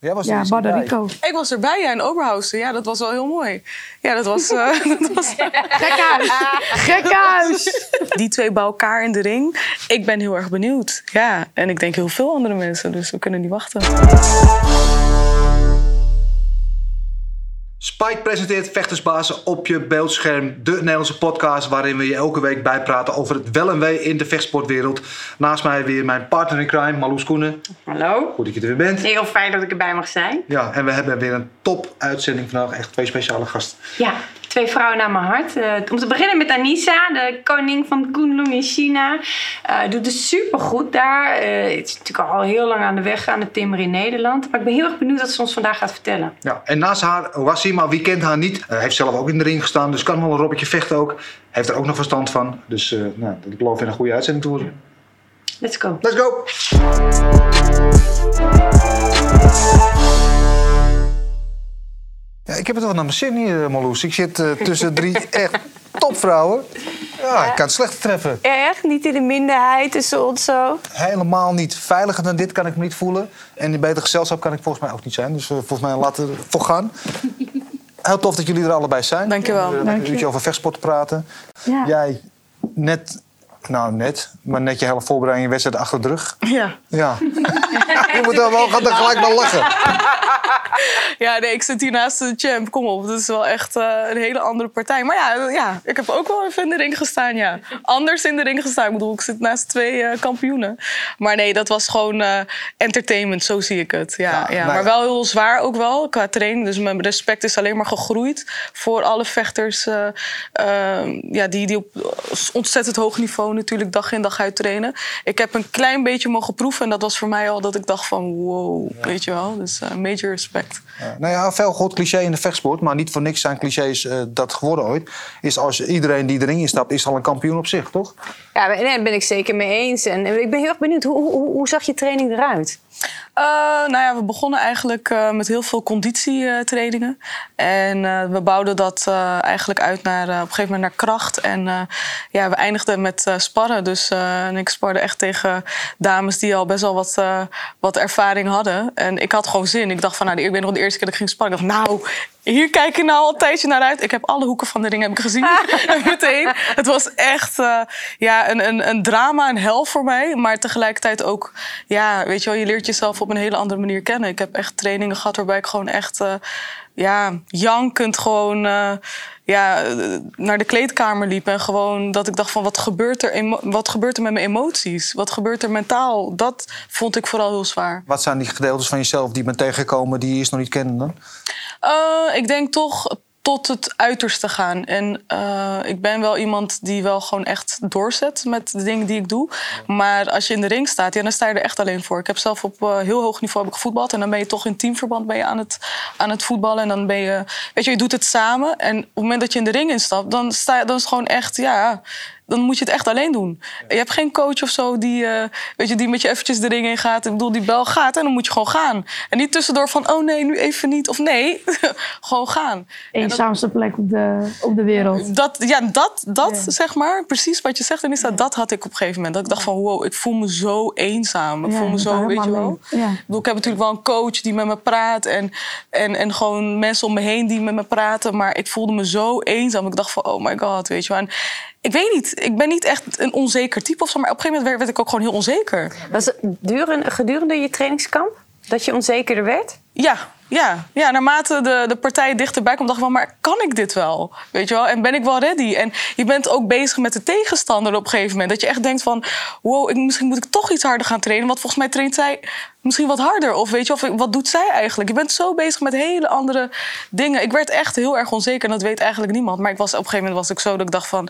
Jij was er Ja, bij. Bardarico. Ik was erbij ja, in Oberhausen. Ja, dat was wel heel mooi. Ja, dat was... eh, dat was Gekhuis. Gekhuis. die twee bij elkaar in de ring. Ik ben heel erg benieuwd. Ja, en ik denk heel veel andere mensen. Dus we kunnen niet wachten. Spike presenteert Vechtersbazen op je beeldscherm. De Nederlandse podcast waarin we je elke week bijpraten over het wel en wee in de vechtsportwereld. Naast mij weer mijn partner in crime, Marloes Koenen. Hallo. Goed dat je er weer bent. Heel fijn dat ik erbij mag zijn. Ja, en we hebben weer een top uitzending vandaag. Echt twee speciale gasten. Ja, twee vrouwen naar mijn hart. Eh, om te beginnen met Anissa, de koning van Kunlun in China. Eh doet het supergoed daar. Eh het is natuurlijk al heel lang aan de weg aan het timmeren in Nederland. Maar ik ben heel erg benieuwd wat ze ons vandaag gaat vertellen. Ja, en naast haar Wassima, wie kent haar niet? Hij heeft zelf ook in de ring gestaan, dus kan wel een robbetje vechten ook. Heeft er ook nog verstand van. Dus nou, ik geloof in een goede uitzending te worden. Let's go. Let's go! Ja, ik heb het wel naar mijn zin hier, Marloes. Ik zit eh, tussen drie echt topvrouwen. Ja, ik kan het slecht treffen. Echt? Niet in de minderheid tussen ons zo? Helemaal niet veiliger dan dit kan ik me niet voelen. En in beter gezelschap kan ik volgens mij ook niet zijn. Dus eh, volgens mij laten we ervoor gaan. Heel tof dat jullie er allebei zijn. Dankjewel. Om, eh, Dank Een je. uurtje over vechtsport te praten. Ja. Jij net, nou net, maar net je hele voorbereiding je wedstrijd achter de rug. Ja. Ja. je moet er wel gaan er gelijk naar lachen. Ja, nee, ik zit hier naast de champ. Kom op, dat is wel echt eh, een hele andere partij. Maar ja, ja, ik heb ook wel even in de ring gestaan, ja. Anders in de ring gestaan. Ik bedoel, ik zit naast twee eh, kampioenen. Maar nee, dat was gewoon eh, entertainment, zo zie ik het. Ja, Ja, ja, nou maar wel heel zwaar ook wel, qua training. Dus mijn respect is alleen maar gegroeid voor alle vechters... ja, die, die op ontzettend hoog niveau natuurlijk dag in dag uit trainen. Ik heb een klein beetje mogen proeven. En dat was voor mij al dat ik dacht van wow, weet je wel. Dus eh, major respect. Ja, nou ja, veel groot cliché in de vechtsport, maar niet voor niks zijn clichés eh, dat geworden ooit. Is als iedereen die de ring instapt, is al een kampioen op zich, toch? Ja, daar ben ik zeker mee eens. En ik ben heel erg benieuwd, hoe, hoe, hoe zag je training eruit? Eh, nou ja, we begonnen eigenlijk eh, met heel veel conditietrainingen. en eh, we bouwden dat eigenlijk uit naar, op een gegeven moment naar kracht. En ja, we eindigden met sparren. Dus ik sparde echt tegen dames die al best wel wat, wat ervaring hadden. En ik had gewoon zin. Ik dacht van, nou, ik weet nog de eerste keer dat ik ging sparren. Dacht, nou, hier kijk ik nou al een tijdje naar uit. Ik heb alle hoeken van de ring heb ik gezien. Meteen. Het was echt eh, ja, een, een, een drama, een hel voor mij. Maar tegelijkertijd ook, ja, weet je wel, je leert jezelf op een hele andere manier kennen. Ik heb echt trainingen gehad waarbij ik gewoon echt, eh, ja, jankend gewoon. eh, ja, naar de kleedkamer liep en gewoon dat ik dacht van wat gebeurt er, wat gebeurt er met mijn emoties? Wat gebeurt er mentaal? Dat vond ik vooral heel zwaar. Wat zijn die gedeeltes van jezelf die je bent tegengekomen die je eerst nog niet kende Eh, ik denk toch tot het uiterste gaan. En eh, ik ben wel iemand die wel gewoon echt doorzet met de dingen die ik doe. Maar als je in de ring staat, ja, dan sta je er echt alleen voor. Ik heb zelf op eh, heel hoog niveau heb ik gevoetbald. En dan ben je toch in teamverband ben je aan, het, aan het voetballen. En dan ben je, weet je, je doet het samen. En op het moment dat je in de ring instapt, dan, sta, dan is het gewoon echt, ja... Dan moet je het echt alleen doen. Je hebt geen coach of zo die, eh, weet je, die met je eventjes de ring in gaat. Ik bedoel, die bel gaat en dan moet je gewoon gaan. En niet tussendoor van, oh nee, nu even niet. Of nee, gewoon gaan. Eenzaamste plek op de, op de wereld. Dat, ja, dat, dat zeg maar, precies wat je zegt, en is dat, dat had ik op een gegeven moment. Dat ik dacht van, wow, ik voel me zo eenzaam. Ik Ja, voel me zo, weet je wel. Ja. Ik, bedoel, ik heb natuurlijk wel een coach die met me praat en, en, en gewoon mensen om me heen die met me praten. Maar ik voelde me zo eenzaam. Ik dacht van, oh my god, weet je wel. En ik weet niet, ik ben niet echt een onzeker type of zo, maar op een gegeven moment werd, ik ook gewoon heel onzeker. Was het durende, gedurende je trainingskamp dat je onzekerder werd? Ja, ja, ja, naarmate de, de partij dichterbij komt, dacht ik wel, maar kan ik dit wel? Weet je wel? En ben ik wel ready? En je bent ook bezig met de tegenstander op een gegeven moment. Dat je echt denkt van, wow, ik, misschien moet ik toch iets harder gaan trainen. Want volgens mij traint zij misschien wat harder. Of weet je, of wat doet zij eigenlijk? Je bent zo bezig met hele andere dingen. Ik werd echt heel erg onzeker en dat weet eigenlijk niemand. Maar ik was, op een gegeven moment was ik zo dat ik dacht van...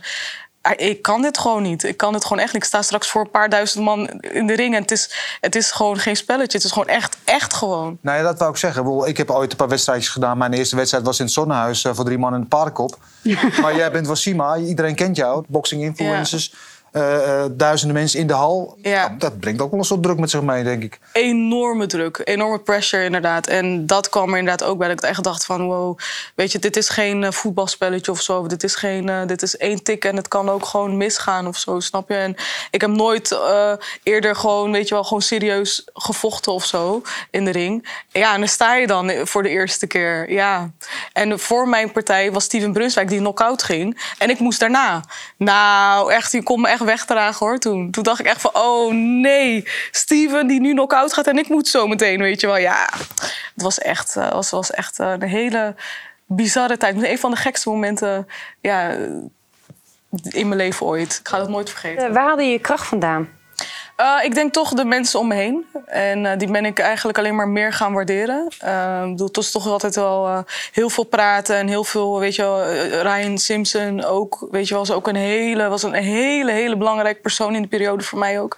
ah, Ik kan dit gewoon niet. Ik kan dit gewoon echt niet. Ik sta straks voor een paar duizend man in de ring. En het is, het is gewoon geen spelletje. Het is gewoon echt, echt gewoon. Nou ja, dat wou ik zeggen. Ik heb ooit een paar wedstrijdjes gedaan. Mijn eerste wedstrijd was in het Zonnehuis eh, voor drie man in de paardenkop. maar jij bent Wassima, iedereen kent jou, boxing influencers. Eh, duizenden mensen in de hal. Ja. Dat brengt ook wel een soort druk met zich mee, denk ik. enorme druk, enorme pressure inderdaad. En dat kwam er inderdaad ook bij dat ik echt dacht van... wow, weet je, dit is geen eh, voetbalspelletje of zo. Dit is, geen, eh, dit is één tik en het kan ook gewoon misgaan of zo, snap je? En ik heb nooit eh, eerder gewoon, weet je wel, gewoon serieus gevochten of zo in de ring. Ja, en dan sta je dan voor de eerste keer, ja. En voor mijn partij was Steven Brunswijk die knock-out ging. En ik moest daarna. Nou, echt, die kon me echt wegdragen hoor toen. Toen dacht ik echt van, oh nee, Steven die nu knock-out gaat en ik moet zo meteen, weet je wel. Ja, het was echt, eh, was, was echt eh, een hele bizarre tijd. Een van de gekste momenten ja, in mijn leven ooit. Ik ga dat nooit vergeten. Eh, waar haalde je je kracht vandaan? Uh, ik denk toch de mensen om me heen. En uh, die ben ik eigenlijk alleen maar meer gaan waarderen. Uh, ik bedoel, het was toch altijd wel heel veel praten en heel veel, weet je wel, Ryan Simpson ook, weet je wel, was ook een hele, was een hele, hele belangrijke persoon in de periode voor mij ook.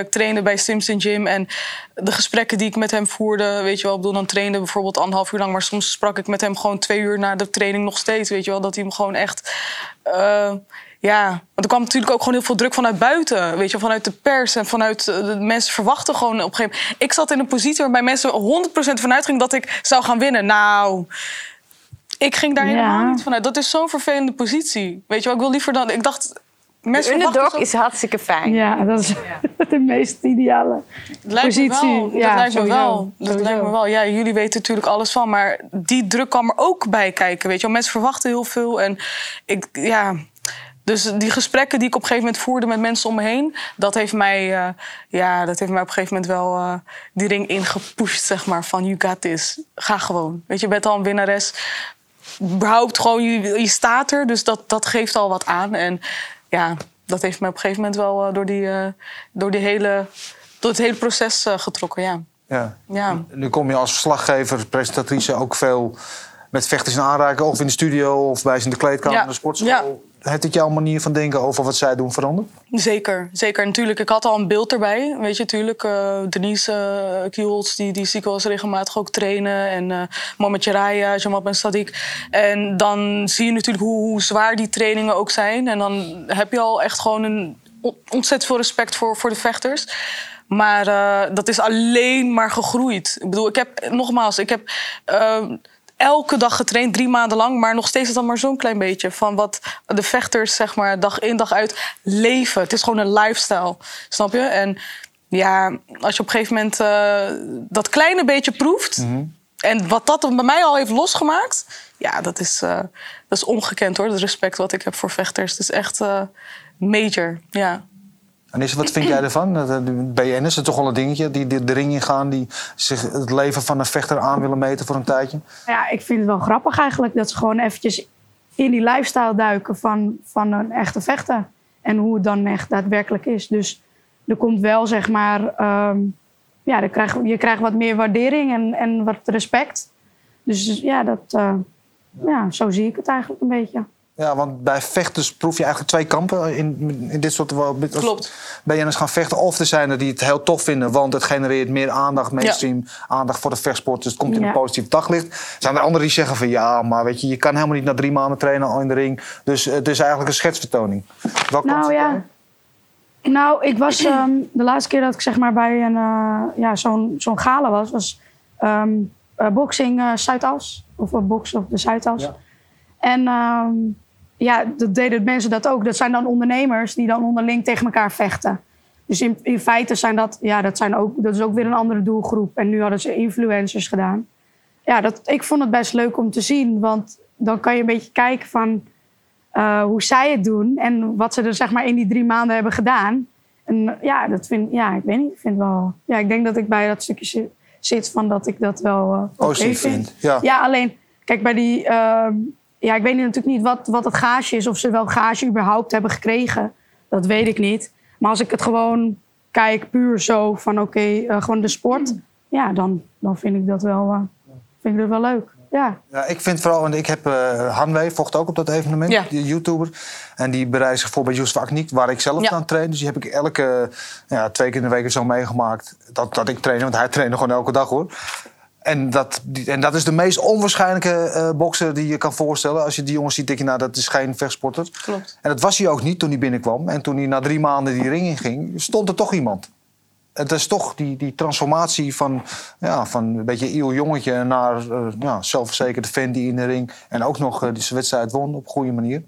ik trainde bij Simpson Gym en de gesprekken die ik met hem voerde, weet je wel, ik bedoel, dan trainde bijvoorbeeld anderhalf uur lang, maar soms sprak ik met hem gewoon twee uur na de training nog steeds, weet je wel, dat hij me gewoon echt ja, want er kwam natuurlijk ook gewoon heel veel druk vanuit buiten. Weet je, vanuit de pers en vanuit de mensen verwachten gewoon op een gegeven moment. Ik zat in een positie waarbij mensen 100% vanuit gingen dat ik zou gaan winnen. Nou, ik ging daar Ja. helemaal niet vanuit. Dat is zo'n vervelende positie. Weet je wel, ik wil liever dan. Ik dacht. De Mensen verwachten underdog is hartstikke fijn. Ja, dat is de meest ideale. Lijkt me positie. wel. Ja, dat lijkt me sowieso. wel. Dat Sowieso. lijkt me wel. Ja, jullie weten natuurlijk alles van, maar die druk kwam er ook bij kijken. Weet je, wel. mensen verwachten heel veel en ik, ja. Dus die gesprekken die ik op een gegeven moment voerde met mensen om me heen, dat heeft mij, eh, ja, dat heeft mij op een gegeven moment wel eh, die ring ingepusht, zeg maar, van you got this. Ga gewoon. Weet je, je bent al een winnares. Überhaupt gewoon, je, je staat er, dus dat, dat geeft al wat aan. En ja, dat heeft mij op een gegeven moment wel eh, door, die, door, die hele, door het hele proces getrokken, ja. Ja. Ja. Nu kom je als verslaggever, presentatrice ook veel met vechters in aanraking. Of in de studio of bij ze in de kleedkamer, Ja. in de sportschool. Ja. Heeft het jouw manier van denken over wat zij doen veranderd? Zeker, zeker. Natuurlijk, ik had al een beeld erbij. Weet je, natuurlijk. eh, Denise uh, die, die zie ik wel eens regelmatig ook trainen. En eh Mohamed Jaraya, Jamal Ben Sadiq. En dan zie je natuurlijk hoe, hoe zwaar die trainingen ook zijn. En dan heb je al echt gewoon een on- ontzettend veel respect voor, voor de vechters. Maar dat is alleen maar gegroeid. Ik bedoel, ik heb, nogmaals, ik heb... elke dag getraind, drie maanden lang. Maar nog steeds is dat maar zo'n klein beetje van wat de vechters, zeg maar, dag in dag uit leven. Het is gewoon een lifestyle, snap je? En ja, als je op een gegeven moment eh, dat kleine beetje proeft. En wat dat bij mij al heeft losgemaakt. Ja, dat is, eh, dat is ongekend hoor. Het respect wat ik heb voor vechters. Het is echt eh, major. Ja. En is, wat vind jij ervan? Eh, BN'ers is het toch wel een dingetje. Die, die de ring die zich het leven van een vechter aan willen meten voor een tijdje. Ja, ik vind het wel grappig eigenlijk dat ze gewoon eventjes in die lifestyle duiken van, van een echte vechter. En hoe het dan echt daadwerkelijk is. Dus er komt wel, zeg maar, ehm, ja, je krijgt wat meer waardering en, en wat respect. Dus ja, dat, eh, ja, zo zie ik het eigenlijk een beetje. Ja, want bij vechters proef je eigenlijk twee kampen in, in dit soort... wel- als Klopt. BN'ers gaan vechten. Of er zijn er die het heel tof vinden, want het genereert meer aandacht, mainstream aandacht voor de vechtsport. Dus het komt in Ja. een positief daglicht. Zijn er anderen die zeggen van ja, maar weet je, je kan helemaal niet na drie maanden trainen al in de ring. Dus het is eigenlijk een schetsvertoning. Kant Nou ja. Nou, ik was ehm, de laatste keer dat ik zeg maar bij een, eh, ja, zo'n zo'n gala was, was ehm eh, boxing eh, Zuidas. Of uh, boksen op de Zuidas. Ja. En ehm, ja, dat deden mensen dat ook. Dat zijn dan ondernemers die dan onderling tegen elkaar vechten. Dus in, in feite zijn dat, ja, dat, zijn ook, dat is ook weer een andere doelgroep. En nu hadden ze influencers gedaan. Ja, dat, ik vond het best leuk om te zien. Want dan kan je een beetje kijken van eh, hoe zij het doen. En wat ze er zeg maar in die drie maanden hebben gedaan. En ja, dat vind ja, ik weet niet. Ik vind wel. Ja, ik denk dat ik bij dat stukje zi- zit van dat ik dat wel oké Positief vind. Ja, alleen, kijk, bij die. ehm, ja, ik weet natuurlijk niet wat, wat het gage is. Of ze wel gage überhaupt hebben gekregen. Dat weet ik niet. Maar als ik het gewoon kijk, puur zo van oké, eh, gewoon de sport. Ja, dan, dan vind ik dat wel, eh, vind ik dat wel leuk. Ja. Ja, ik vind vooral, want ik heb eh Hanwee vocht ook op dat evenement, Ja. die YouTuber. En die bereidt zich voor bij Yusuf Aknik, waar ik zelf Ja. aan train. Dus die heb ik elke ja, twee keer in de week of zo meegemaakt dat, dat ik trainde. Want hij trainde gewoon elke dag hoor. En dat, en dat is de meest onwaarschijnlijke eh bokser die je kan voorstellen. Als je die jongens ziet, denk je, nou, dat is geen vechtsporter. Klopt. En dat was hij ook niet toen hij binnenkwam. En toen hij na drie maanden die ring in ging, stond er toch iemand. Het is toch die, die transformatie van, ja, van een beetje iel jongetje naar eh ja, zelfverzekerde fan die in de ring. En ook nog eh, die wedstrijd won op een goede manier.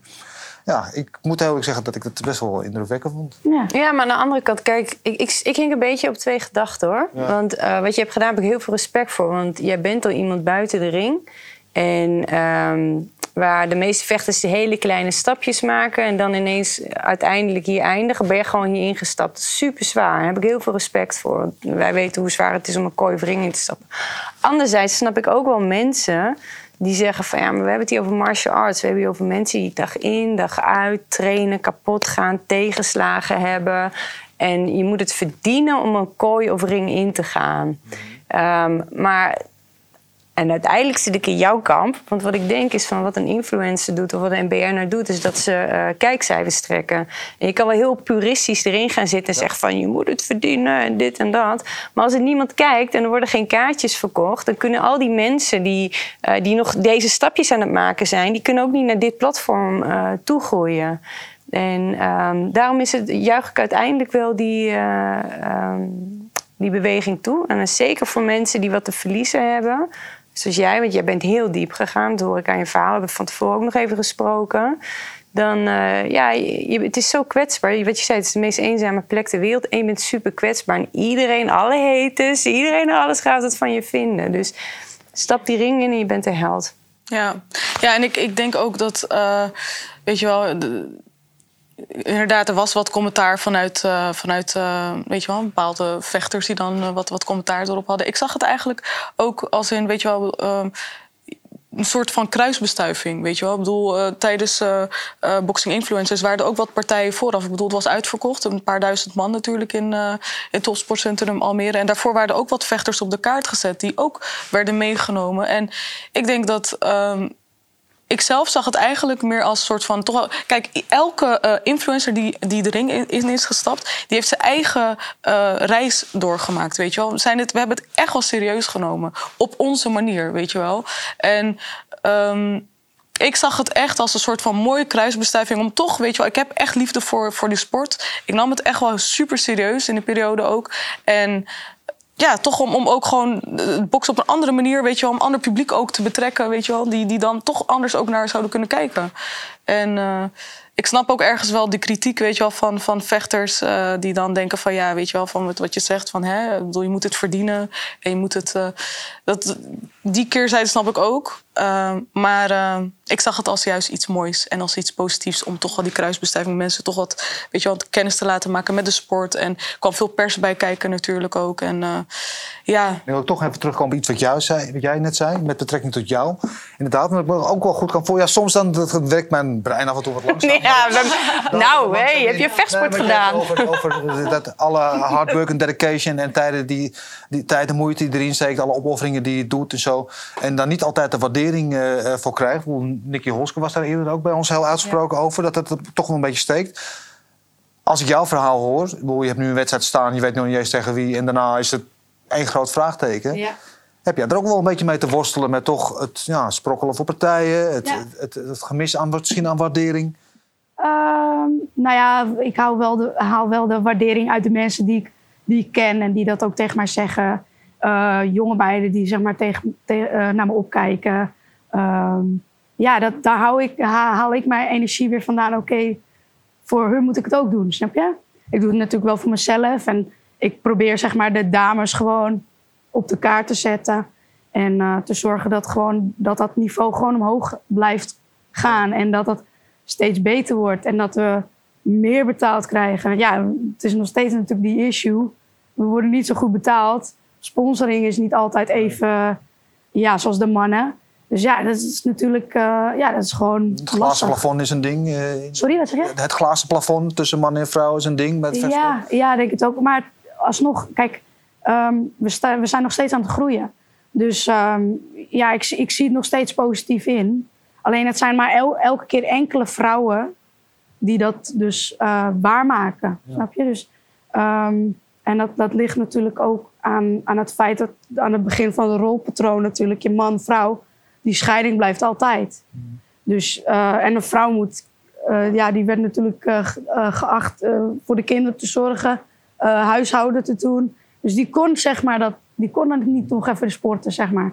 Ja, ik moet heel eerlijk zeggen dat ik het best wel indrukwekkend vond. Ja. Ja, maar aan de andere kant, kijk, ik, ik, ik hing een beetje op twee gedachten hoor. Want eh, wat je hebt gedaan, heb ik heel veel respect voor. Want jij bent al iemand buiten de ring. En ehm, waar de meeste vechters die hele kleine stapjes maken en dan ineens uiteindelijk hier eindigen, ben je gewoon hier ingestapt. Super zwaar. Daar heb ik heel veel respect voor. Want wij weten hoe zwaar het is om een kooi of ring in te stappen. Anderzijds snap ik ook wel mensen die zeggen van ja, maar we hebben het hier over martial arts. We hebben hier over mensen die dag in, dag uit trainen, kapot gaan, tegenslagen hebben. En je moet het verdienen om een kooi of ring in te gaan. Ehm, maar en uiteindelijk zit ik in jouw kamp. Want wat ik denk is van wat een influencer doet of wat een BN'er doet, is dat ze eh, kijkcijfers trekken. En je kan wel heel puristisch erin gaan zitten en zeggen van je moet het verdienen en dit en dat. Maar als er niemand kijkt en er worden geen kaartjes verkocht, dan kunnen al die mensen die, eh, die nog deze stapjes aan het maken zijn, die kunnen ook niet naar dit platform eh toegroeien. En ehm, daarom is het, juich ik uiteindelijk wel die, eh, ehm, die beweging toe. En zeker voor mensen die wat te verliezen hebben. Zoals jij, want jij bent heel diep gegaan. Dat hoor ik aan je verhaal. We hebben van tevoren ook nog even gesproken. Dan, eh, ja, je, het is zo kwetsbaar. Wat je zei, het is de meest eenzame plek ter wereld. En je bent super kwetsbaar. En iedereen, alle haters, iedereen en alles gaat het van je vinden. Dus stap die ring in en je bent een held. Ja, ja en ik, ik denk ook dat, eh, weet je wel, de- inderdaad, er was wat commentaar vanuit, eh, vanuit eh, weet je wel, bepaalde vechters die dan eh, wat, wat commentaar erop hadden. Ik zag het eigenlijk ook als in, weet je wel, ehm, een soort van kruisbestuiving, weet je wel. Ik bedoel, tijdens Boxing Influencers waren er ook wat partijen vooraf. Ik bedoel, het was uitverkocht. Een paar duizend man natuurlijk in, in Topsportcentrum Almere. En daarvoor waren er ook wat vechters op de kaart gezet... die ook werden meegenomen. En ik denk dat... ehm, ik zelf zag het eigenlijk meer als soort van toch. Kijk, elke eh, influencer die, die de ring in, in is gestapt, die heeft zijn eigen eh, reis doorgemaakt. Weet je wel, we, zijn het, we hebben het echt wel serieus genomen. Op onze manier, weet je wel. En. ehm, ik zag het echt als een soort van mooie kruisbestuiving. Om toch, weet je wel, ik heb echt liefde voor, voor die sport. Ik nam het echt wel super serieus in de periode ook. En ja, toch om, om ook gewoon het boksen op een andere manier, weet je wel, om ander publiek ook te betrekken, weet je wel, die, die dan toch anders ook naar zouden kunnen kijken. En eh, ik snap ook ergens wel die kritiek, weet je wel, van, van vechters eh, die dan denken van ja, weet je wel, van wat, wat je zegt van hè, bedoel, je moet het verdienen en je moet het. eh, dat, die keerzijde snap ik ook. Eh, maar eh, ik zag het als juist iets moois en als iets positiefs om toch wel die kruisbestuiving mensen toch wat, weet je wel, kennis te laten maken met de sport. En er kwam veel pers bij kijken natuurlijk ook. En eh, ja, Ik wil toch even terugkomen op iets wat, jou zei, wat jij net zei, met betrekking tot jou. Inderdaad, maar ik me ook wel goed kan voor. Ja, soms dan dat werkt mijn brein af en toe wat langzaam. Ja, nou, hey, heb je vechtsport Nee, gedaan? Over, over dat alle hard work en dedication en tijden die, die tijd en moeite die erin steekt, alle opofferingen die je doet en zo. En dan niet altijd de waardering eh, eh, voor krijgt. Nicky Holske was daar eerder ook bij ons heel uitgesproken over, dat het toch wel een beetje steekt. Als ik jouw verhaal hoor, je hebt nu een wedstrijd staan, je weet nog niet eens tegen wie, en daarna is het één groot vraagteken. Ja. Heb jij er ook wel een beetje mee te worstelen met toch het ja, sprokkelen voor partijen, het, Ja. het, het, het gemis aan, misschien aan waardering? Ehm, nou ja, ik hou wel de, haal wel de waardering uit de mensen die ik, die ik ken en die dat ook tegen mij zeggen. Eh, jonge meiden die zeg maar tegen, te- eh, naar me opkijken. Ehm, ja, dat, daar hou ik, ha- haal ik mijn energie weer vandaan. Oké, voor hun moet ik het ook doen, snap je? Ik doe het natuurlijk wel voor mezelf. En ik probeer zeg maar de dames gewoon op de kaart te zetten. En eh, te zorgen dat, gewoon, dat dat niveau gewoon omhoog blijft gaan. En dat dat steeds beter wordt. En dat we meer betaald krijgen. Ja, het is nog steeds natuurlijk die issue. We worden niet zo goed betaald. Sponsoring is niet altijd even ja, zoals de mannen. Dus ja, dat is natuurlijk eh, ja, dat is gewoon Het glazen lastig. plafond is een ding. eh, Sorry, wat zeg je? Het glazen plafond tussen man en vrouw is een ding met. Ja, ja, denk het ook. Maar alsnog, kijk, ehm, we, sta- we zijn nog steeds aan het groeien. Dus ehm, ja, ik, zie- ik zie het nog steeds positief in. Alleen het zijn maar el- elke keer enkele vrouwen die dat dus eh, waarmaken. Snap je? Dus, ehm, en dat, dat ligt natuurlijk ook aan, aan het feit dat aan het begin van de rolpatroon natuurlijk je man-vrouw, die scheiding blijft altijd. Dus, eh, en een vrouw moet, eh, ja, die werd natuurlijk eh, ge- geacht voor de kinderen te zorgen, huishouden te doen. Dus die kon, zeg maar, dat, die kon dan niet nog even sporten, zeg maar.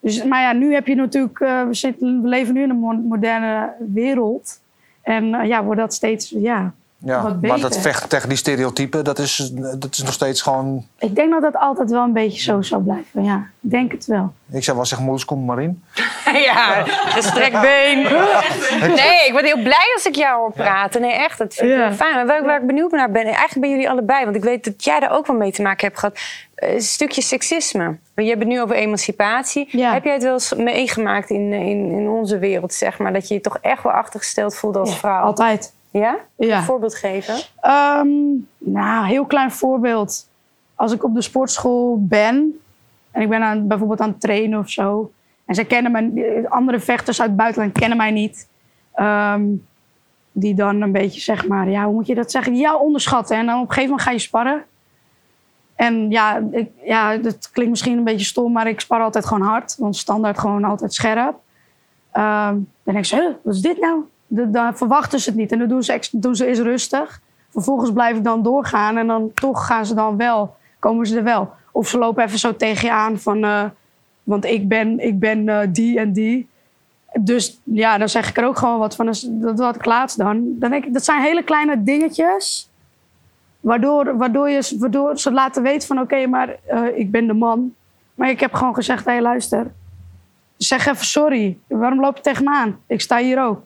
Dus, maar ja, nu heb je natuurlijk, we, zitten, we leven nu in een mo- moderne wereld. En ja, wordt dat steeds, ja, Ja, Wat maar dat beter. vecht tegen die stereotypen, dat is, dat is nog steeds gewoon... Ik denk dat dat altijd wel een beetje zo zou blijven. Ja, ik denk het wel. Ik zou wel zeggen, moeders, kom maar in. Ja, gestrekt been. Nee, ik ben heel blij als ik jou hoor praten. Nee, echt, dat vind ik Ja. fijn. Maar waar, ik- waar ik benieuwd naar ben, eigenlijk ben jullie allebei, want ik weet dat jij daar ook wel mee te maken hebt gehad. eh, Een stukje seksisme. Want Je hebt het nu over emancipatie. Ja. Heb jij het wel eens meegemaakt in, in, in onze wereld, zeg maar, dat je je toch echt wel achtergesteld voelde als vrouw? Altijd. Ja? Ja. Een voorbeeld geven? Ehm, nou, heel klein voorbeeld. Als ik op de sportschool ben en ik ben aan, bijvoorbeeld aan het trainen of zo. En zij kennen me, andere vechters uit het buitenland kennen mij niet. Ehm, die dan een beetje zeg maar, ja, hoe moet je dat zeggen? Ja, onderschatten. En dan op een gegeven moment ga je sparren. En ja, ik, ja, dat klinkt misschien een beetje stom, maar ik spar altijd gewoon hard. Want standaard gewoon altijd scherp. Ehm, dan denk ik zo, "Huh, wat is dit nou? Dan verwachten ze het niet. En dan doen ze, doen ze eerst rustig. Vervolgens blijf ik dan doorgaan. En dan toch gaan ze dan wel, komen ze er wel. Of ze lopen even zo tegen je aan van... eh, want ik ben, ik ben eh, die en die. Dus ja, dan zeg ik er ook gewoon wat van. Dat had ik laatst dan. dan denk ik, dat zijn hele kleine dingetjes. Waardoor, waardoor, je, waardoor ze laten weten van... Oké, maar eh, ik ben de man. Maar ik heb gewoon gezegd, hé luister. Zeg even sorry. Waarom loop je tegen me aan? Ik sta hier ook.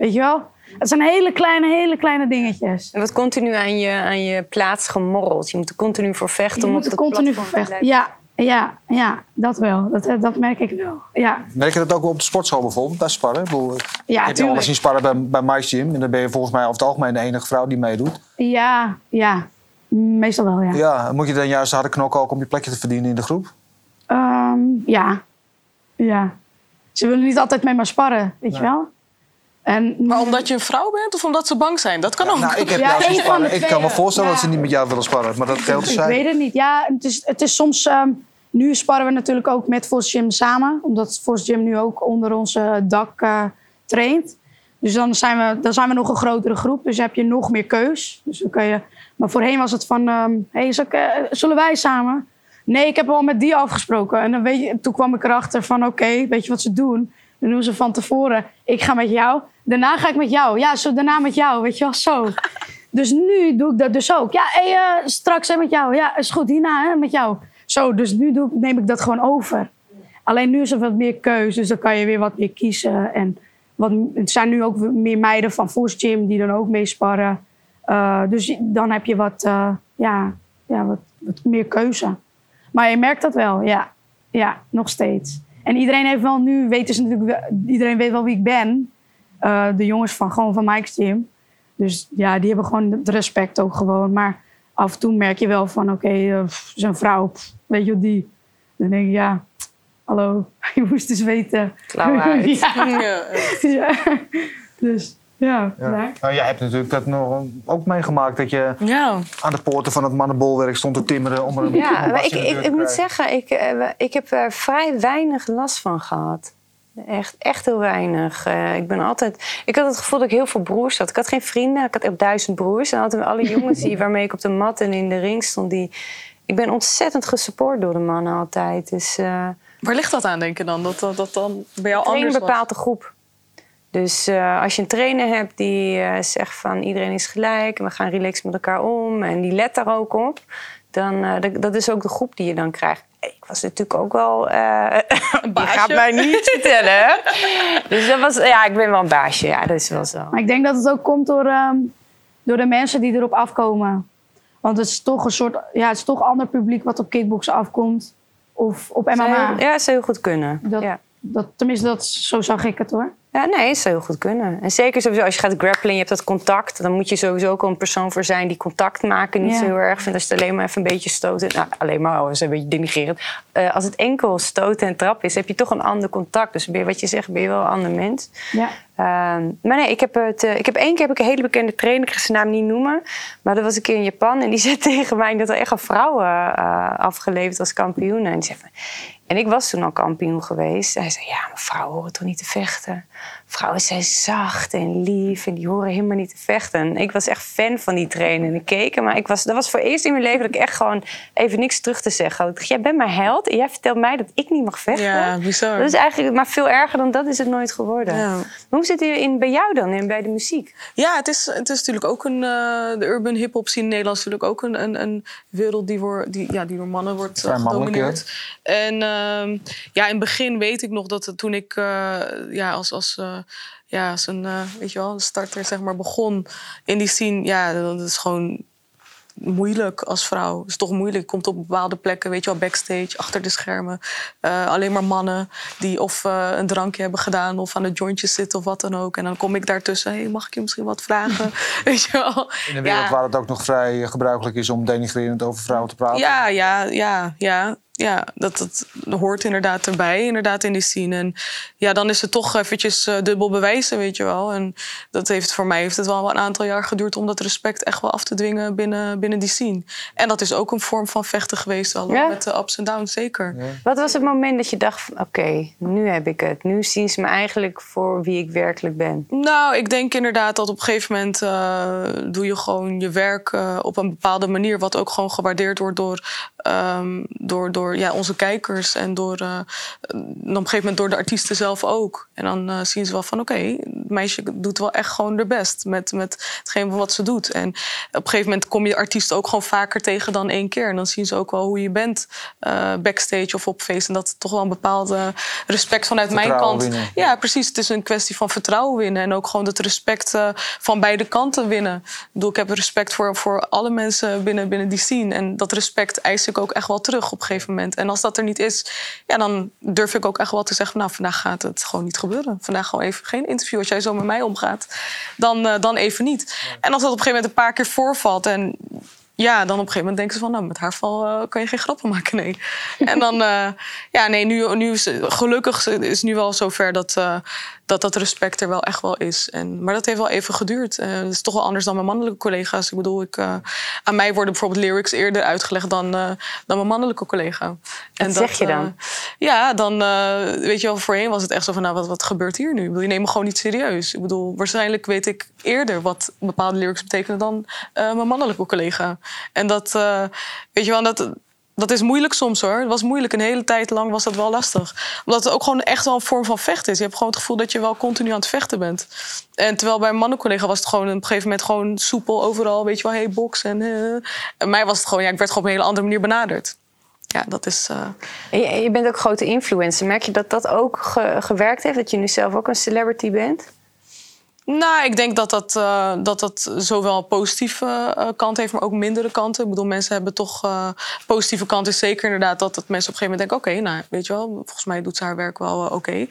Weet je wel? Het zijn hele kleine, hele kleine dingetjes. Er wordt continu aan je, aan je plaats gemorreld. Je moet er continu voor vechten. Je om moet er continu voor te vechten. Ja, ja, ja, dat wel. Dat, dat merk ik wel. Ja, Merk je dat ook op de sportschool bijvoorbeeld, bij sparren? Ik bedoel, ja heb je al zien sparren bij, bij Mike's Gym. En dan ben je volgens mij over het algemeen de enige vrouw die meedoet. Ja, ja. Meestal wel, ja. Ja, moet je dan juist harde knokken ook om je plekje te verdienen in de groep? Ehm, ja. Ja. Ze willen niet altijd met me sparren, weet je wel? En, Maar omdat je een vrouw bent of omdat ze bang zijn? Dat kan ook. Nou, ik heb Ja, van Ik kan me voorstellen Ja. dat ze niet met jou willen sparren. Maar dat geldt dus Ik weet het niet. Ja, het is, het is soms... ehm, nu sparren we natuurlijk ook met Force Gym samen. Omdat Force Gym nu ook onder onze dak eh, traint. Dus dan zijn, we, dan zijn we nog een grotere groep. Dus heb je nog meer keus. Dus dan kan je, maar voorheen was het van... ehm, hey, eh, zullen wij samen? Nee, ik heb al met die afgesproken. En dan weet je, toen kwam ik erachter van... Oké, weet je wat ze doen? Dan doen ze van tevoren... Ik ga met jou. Daarna ga ik met jou. Ja, zo daarna met jou. Weet je wel, zo. Dus nu doe ik dat dus ook. Ja, hey, eh, straks hè, met jou. Ja, is goed. Hierna hè, met jou. Zo, dus nu doe, neem ik dat gewoon over. Alleen nu is er wat meer keuze, dus dan kan je weer wat meer kiezen. En wat, het zijn nu ook meer meiden van Force Gym die dan ook meesparren. Eh, dus dan heb je wat, eh, ja, ja, wat, wat meer keuze. Maar je merkt dat wel, ja. Ja, nog steeds. En iedereen heeft wel nu, weten ze natuurlijk, iedereen weet wel wie ik ben. Eh, de jongens van, gewoon van Mike's Gym. Dus ja, die hebben gewoon het respect ook gewoon. Maar af en toe merk je wel van, oké, eh, pff, zo'n vrouw, pff, weet je wat die? Dan denk ik, ja, hallo, je moest eens weten. Klauw uit. ja, Ja. ja. Dus ja, Ja. Nou, jij hebt natuurlijk dat nog ook meegemaakt dat je ja. aan de poorten van het mannenbolwerk stond te timmeren om er een Ja, een maar ik, ik, ik moet zeggen, ik, eh, ik heb er vrij weinig last van gehad. Echt, echt heel weinig. Eh, ik ben altijd. Ik had het gevoel dat ik heel veel broers had. Ik had geen vrienden. Ik had echt duizend broers. En hadden we alle jongens die, waarmee ik op de mat en in de ring stond. Die, ik ben ontzettend gesupport door de mannen altijd. Dus eh Waar ligt dat aan, denk je dan? Dat dat, dat dan bij jou anders was? bepaalt de groep. Dus eh, als je een trainer hebt die eh, zegt van iedereen is gelijk en we gaan relaxed met elkaar om en die let daar ook op, dan uh, dat, dat is ook de groep die je dan krijgt. Ik was natuurlijk ook wel. Uh, je gaat mij niet vertellen. hè? Dus dat was. Ja, ik ben wel een baasje. Ja, dat is wel zo. Maar ik denk dat het ook komt door, um, door de mensen die erop afkomen. Want het is toch een soort. Ja, het is toch ander publiek wat op kickboksen afkomt. Of op MMA. Zou, ja, zou heel goed kunnen. Dat, ja. dat, tenminste, dat, zo zag ik het hoor. Ja, nee, het zou heel goed kunnen. En zeker sowieso als je gaat grappelen, je hebt dat contact, dan moet je sowieso ook een persoon voor zijn die contact maken niet Ja. zo heel erg vindt. Als het alleen maar even een beetje stoten, nou alleen maar, oh, is een beetje denigrerend. Eh, als het enkel stoten en trap is, heb je toch een ander contact. Dus ben je, wat je zegt, ben je wel een ander mens. Ja. Ehm, maar nee, ik heb, het, eh, ik heb één keer heb ik een hele bekende trainer, ik ga zijn naam niet noemen. Maar dat was een keer in Japan en die zei tegen mij dat er echt een vrouw eh, afgeleverd als kampioen. En, die zei van, en ik was toen al kampioen geweest. Hij zei, ja, maar vrouwen horen toch niet te vechten? Vrouwen zijn zacht en lief en die horen helemaal niet te vechten. En ik was echt fan van die trainer en ik keek. Maar ik was, dat was voor het eerst in mijn leven dat ik echt gewoon even niks terug te zeggen had. Ik dacht, jij bent mijn held en jij vertelt mij dat ik niet mag vechten. Ja, bizar. Dat is eigenlijk, maar veel erger dan dat is het nooit geworden. Ja. Hoe zit het in bij jou dan en bij de muziek? Ja, het is, het is natuurlijk ook een. eh, de urban hip-hop scene in Nederland is natuurlijk ook een, een, een wereld die, wordt die, ja, die door mannen wordt eh, gedomineerd. En ehm, ja, in het begin weet ik nog dat toen ik eh, ja, als, als, eh, ja, als een eh, weet je wel, een starter zeg maar, begon in die scene, ja, dat is gewoon moeilijk als vrouw. Het is toch moeilijk. Je komt op bepaalde plekken, weet je wel, backstage, achter de schermen. Eh, alleen maar mannen die of eh, een drankje hebben gedaan of aan de jointjes zitten of wat dan ook. En dan kom ik daartussen. Hey, mag ik je misschien wat vragen? weet je wel? In een wereld Ja. waar het ook nog vrij eh, gebruikelijk is om denigrerend over vrouwen te praten. Ja, ja, ja, ja. Ja, dat, dat hoort inderdaad erbij, inderdaad in die scene. En ja, dan is het toch eventjes eh, dubbel bewijzen, weet je wel. En dat heeft voor mij heeft het wel een aantal jaar geduurd om dat respect echt wel af te dwingen binnen, binnen die scene. En dat is ook een vorm van vechten geweest, al Ja? met de ups en downs, zeker. Wat was het moment dat je dacht: van, oké, nu heb ik het. Nu zien ze me eigenlijk voor wie ik werkelijk ben. Nou, ik denk inderdaad dat op een gegeven moment eh, doe je gewoon je werk eh, op een bepaalde manier, wat ook gewoon gewaardeerd wordt door, ehm, door, door ja, onze kijkers en door, eh, dan op een gegeven moment door de artiesten zelf ook. En dan eh, zien ze wel van oké, het meisje doet wel echt gewoon haar best met, met hetgeen wat ze doet. En op een gegeven moment kom je artiesten ook gewoon vaker tegen dan één keer. En dan zien ze ook wel hoe je bent eh, backstage of op feest. En dat toch wel een bepaalde respect vanuit mijn kant. winnen. Ja, precies. Het is een kwestie van vertrouwen winnen. En ook gewoon het respect van beide kanten winnen. Ik bedoel, ik heb respect voor, voor alle mensen binnen, binnen die scene. En dat respect eis ik ook echt wel terug op een gegeven moment. En als dat er niet is, ja, dan durf ik ook echt wel te zeggen... nou, vandaag gaat het gewoon niet gebeuren. Vandaag gewoon even geen interview. Als jij zo met mij omgaat, dan, eh, dan even niet. En als dat op een gegeven moment een paar keer voorvalt... en ja, dan op een gegeven moment denken ze van, nou, met haar val eh, kan je geen grappen maken, nee. En dan, eh, ja, nee, nu, nu is gelukkig is het nu wel zover dat, dat dat respect er wel echt wel is. En, maar dat heeft wel even geduurd. Eh dat is toch wel anders dan mijn mannelijke collega's. Ik bedoel, ik, eh, aan mij worden bijvoorbeeld lyrics eerder uitgelegd dan, eh, dan mijn mannelijke collega. En zeg je dan? ja, dan weet je wel, voorheen was het echt zo van, nou, wat, wat gebeurt hier nu? Je neemt me gewoon niet serieus. Ik bedoel, waarschijnlijk weet ik eerder wat bepaalde lyrics betekenen dan mijn mannelijke collega. En dat, weet je wel, dat, dat is moeilijk soms hoor. Het was moeilijk. Een hele tijd lang was dat wel lastig. Omdat het ook gewoon echt wel een vorm van vechten is. Je hebt gewoon het gevoel dat je wel continu aan het vechten bent. En terwijl bij een mannencollega was het gewoon op een gegeven moment gewoon soepel overal. Weet je wel, hey, box. En, eh. en mij was het gewoon, ja, ik werd gewoon op een hele andere manier benaderd. Ja, dat is. eh, je, je bent ook grote influencer. Merk je dat dat ook ge- gewerkt heeft? Dat je nu zelf ook een celebrity bent? Nou, ik denk dat dat, eh, dat, dat zowel een positieve eh, kant heeft, maar ook mindere kanten. Ik bedoel, mensen hebben toch. eh positieve kant is zeker inderdaad dat, dat mensen op een gegeven moment denken: oké, nou, weet je wel, volgens mij doet ze haar werk wel oké.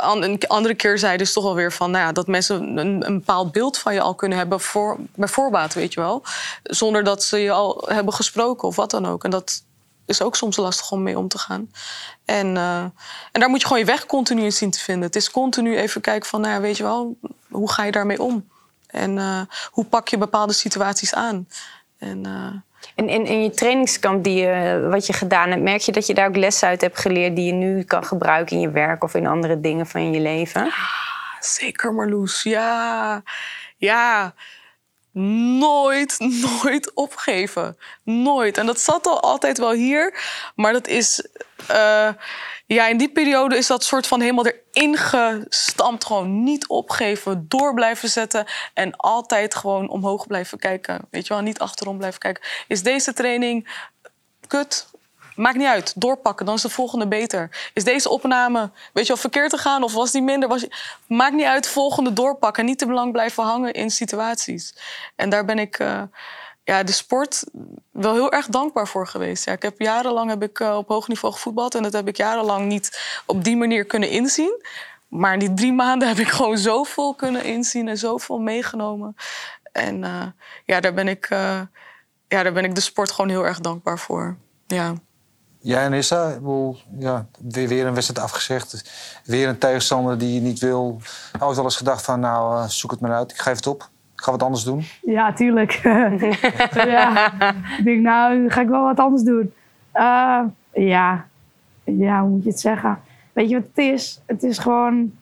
An- een andere keerzijde is toch wel weer van nou ja, dat mensen een, een bepaald beeld van je al kunnen hebben voor, bij voorbaat, weet je wel. Zonder dat ze je al hebben gesproken of wat dan ook. En dat is ook soms lastig om mee om te gaan. En, eh, en daar moet je gewoon je weg continu in zien te vinden. Het is continu even kijken van, nou ja, weet je wel, hoe ga je daarmee om? En eh, hoe pak je bepaalde situaties aan? En, eh, En in, in je trainingskamp die je, wat je gedaan hebt, merk je dat je daar ook lessen uit hebt geleerd die je nu kan gebruiken in je werk of in andere dingen van je leven? Zeker, Marloes. Ja, ja. Nooit, nooit opgeven. Nooit. En dat zat al altijd wel hier. Maar dat is... eh, ja, in die periode is dat soort van helemaal erin gestampt. Gewoon niet opgeven, door blijven zetten. En altijd gewoon omhoog blijven kijken. Weet je wel, niet achterom blijven kijken. Is deze training kut? Maakt niet uit. Doorpakken, dan is de volgende beter. Is deze opname, weet je wel, verkeerd te gaan of was die minder? Was... Maakt niet uit, volgende doorpakken. Niet te belang blijven hangen in situaties. En daar ben ik eh, ja, de sport wel heel erg dankbaar voor geweest. Ja, ik heb jarenlang heb ik, eh, op hoog niveau gevoetbald en dat heb ik jarenlang niet op die manier kunnen inzien. Maar in die drie maanden heb ik gewoon zoveel kunnen inzien en zoveel meegenomen. En eh, ja, daar ben ik, ja, daar ben ik de sport gewoon heel erg dankbaar voor. Ja. Jij en Issa, ja, weer, een wedstrijd afgezegd. Weer een tegenstander die je niet wil. Is wel eens gedacht van, nou, eh, zoek het maar uit. Ik geef het op. Ik ga wat anders doen. Ja, tuurlijk. ja. Ik denk, nou, ga ik wel wat anders doen. Eh, ja. ja, hoe moet je het zeggen? Weet je wat het is? Het is gewoon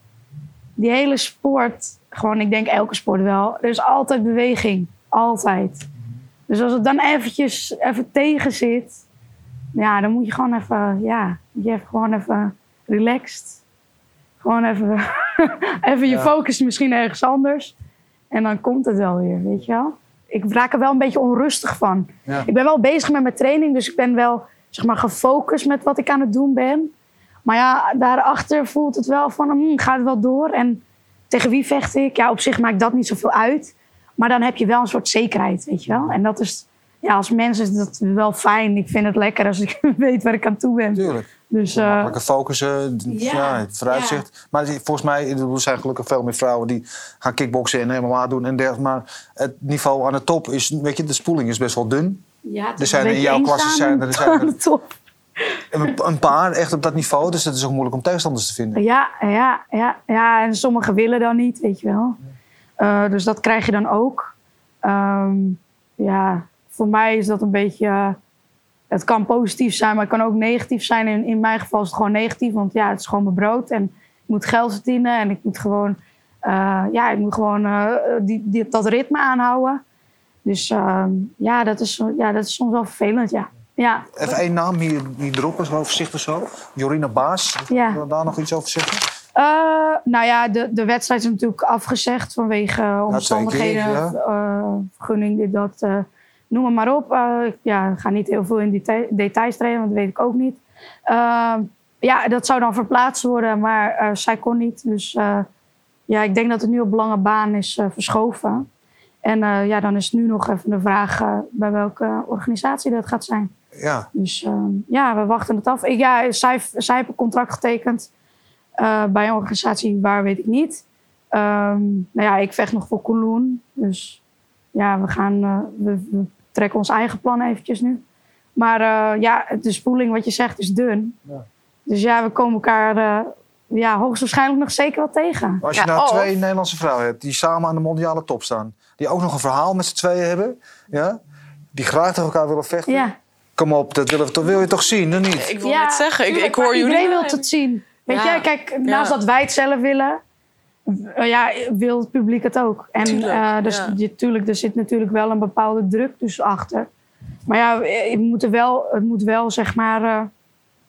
die hele sport. Gewoon, ik denk elke sport wel. Er is altijd beweging. Altijd. Dus als het dan eventjes even tegen zit, ja, dan moet je gewoon even, ja, je hebt gewoon even relaxed. Gewoon even, even je Ja. focus misschien ergens anders. En dan komt het wel weer, weet je wel. Ik raak er wel een beetje onrustig van. Ja. Ik ben wel bezig met mijn training, dus ik ben wel zeg maar, gefocust met wat ik aan het doen ben. Maar ja, daarachter voelt het wel van, hmm, gaat het wel door? En tegen wie vecht ik? Ja, op zich maakt dat niet zoveel uit. Maar dan heb je wel een soort zekerheid, weet je wel. En dat is, ja, als mens is dat wel fijn. Ik vind het lekker als ik weet waar ik aan toe ben. Tuurlijk. Dus eh, Makkelijke focussen, ja, ja, het vooruitzicht. Maar volgens mij ik bedoel, er zijn gelukkig veel meer vrouwen die gaan kickboksen en MMA doen en dergelijke. Maar het niveau aan de top is, weet je, de spoeling is best wel dun. ja, het Er is zijn een in beetje jouw klasse zijn er- zijn er- aan de top. Een, paar echt op dat niveau, dus het is ook moeilijk om tegenstanders te vinden. Ja, ja, ja, ja, en sommigen willen dan niet, weet je wel. Eh, dus dat krijg je dan ook. Ehm, ja, voor mij is dat een beetje. eh, het kan positief zijn, maar het kan ook negatief zijn. In, in mijn geval is het gewoon negatief, want ja, het is gewoon mijn brood. En ik moet geld verdienen en ik moet gewoon, eh, ja, ik moet gewoon eh, die, die, dat ritme aanhouden. Dus ehm, ja, dat is, ja, dat is soms wel vervelend, ja. Ja, Even één naam hier, hier droppen, zo voorzichtig zo. Jorina Baas, Ja. wil je daar nog iets over zeggen? Nou ja, de, de wedstrijd is natuurlijk afgezegd vanwege eh, omstandigheden, vergunning, dit, dat. Noem het maar op. Eh, ja, ik ga niet heel veel in deta- details treden, want dat weet ik ook niet. Eh, ja, dat zou dan verplaatst worden, maar eh, zij kon niet. Dus eh, ja, ik denk dat het nu op lange baan is verschoven. En ja, dan is nu nog even de vraag bij welke organisatie dat gaat zijn. Ja, Dus ehm, ja, we wachten het af. Ik, ja, zij, zij heeft een contract getekend bij een organisatie waar weet ik niet. Ehm, nou ja, ik vecht nog voor Kowloon. Dus ja, we gaan, we, we trekken ons eigen plan eventjes nu. Maar eh, ja, de spoeling, wat je zegt, is dun. Ja. Dus ja, we komen elkaar eh, ja, hoogstwaarschijnlijk nog zeker wel tegen. als je Ja, nou of- twee Nederlandse vrouwen hebt die samen aan de mondiale top staan, die ook nog een verhaal met z'n tweeën hebben, ja, die graag tegen elkaar willen vechten. Ja, Kom op, dat, willen we toch, wil je toch zien, of niet? Ik wil ja net zeggen, ik, ik hoor jullie. Iedereen wil het zien. Weet Ja. je, kijk, naast Ja. dat wij het zelf willen, ja, wil het publiek het ook. En Tuurlijk, eh, dus ja. je, tuurlijk, er zit natuurlijk wel een bepaalde druk dus achter. Maar ja, eh, het moet, er wel, het moet wel, zeg maar, eh,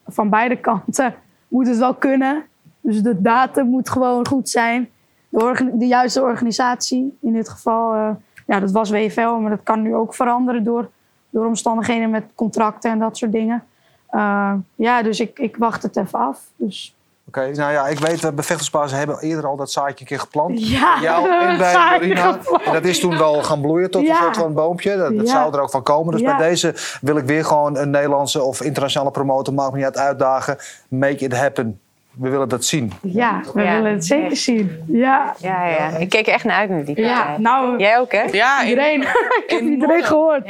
van beide kanten moet het wel kunnen. Dus de datum moet gewoon goed zijn. De, de juiste organisatie, in dit geval, eh, ja, dat was WFL, maar dat kan nu ook veranderen door, door omstandigheden met contracten en dat soort dingen. Eh, ja, dus ik, ik wacht het even af. Dus, Oké, nou ja, ik weet, we bevechtersbazen hebben eerder al dat zaadje een keer geplant. ja, Bij jou en bij geplant. En dat is toen wel gaan bloeien tot een soort van boompje. Dat, dat Ja. zou er ook van komen. Dus Ja. bij deze wil ik weer gewoon een Nederlandse of internationale promotor, maakt me niet uit, uitdagen. Make it happen. We willen dat zien. Ja, we Ja, willen het zeker zien. Ja, Ja, ja. Ik keek er echt naar uit naar die partij. nou, Jij ook, hè? Ja, iedereen. ik heb iedereen gehoord.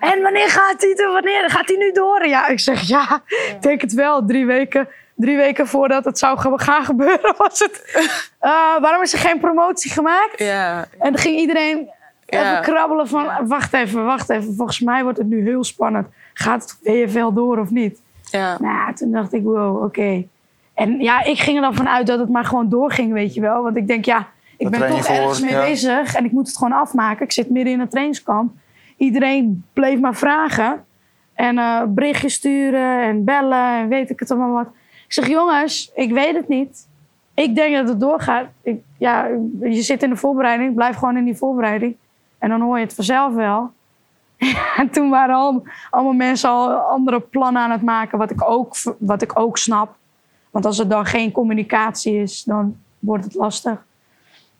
En wanneer gaat hij er? Wanneer gaat hij nu door? Ja, ik zeg ja, ik denk het wel. Drie weken, drie weken voordat het zou gaan gebeuren was het. Eh, waarom is er geen promotie gemaakt? Ja, En dan ging iedereen Ja. even krabbelen van... Wacht even, wacht even. Volgens mij wordt het nu heel spannend. Gaat het WFL door of niet? ja. Nou, toen dacht ik, wow, oké. En ja, ik ging er dan vanuit dat het maar gewoon doorging, weet je wel. Want ik denk, ja, ik ben toch ergens voor, mee ja. bezig. En ik moet het gewoon afmaken. Ik zit midden in een trainingskamp. Iedereen bleef maar vragen. En eh, berichtjes sturen en bellen en weet ik het allemaal wat. Ik zeg, jongens, ik weet het niet. Ik denk dat het doorgaat. Ik, ja, je zit in de voorbereiding. Blijf gewoon in die voorbereiding. En dan hoor je het vanzelf wel. En toen waren al, allemaal mensen al andere plannen aan het maken, wat ik, ook, wat ik ook snap. Want als er dan geen communicatie is, dan wordt het lastig.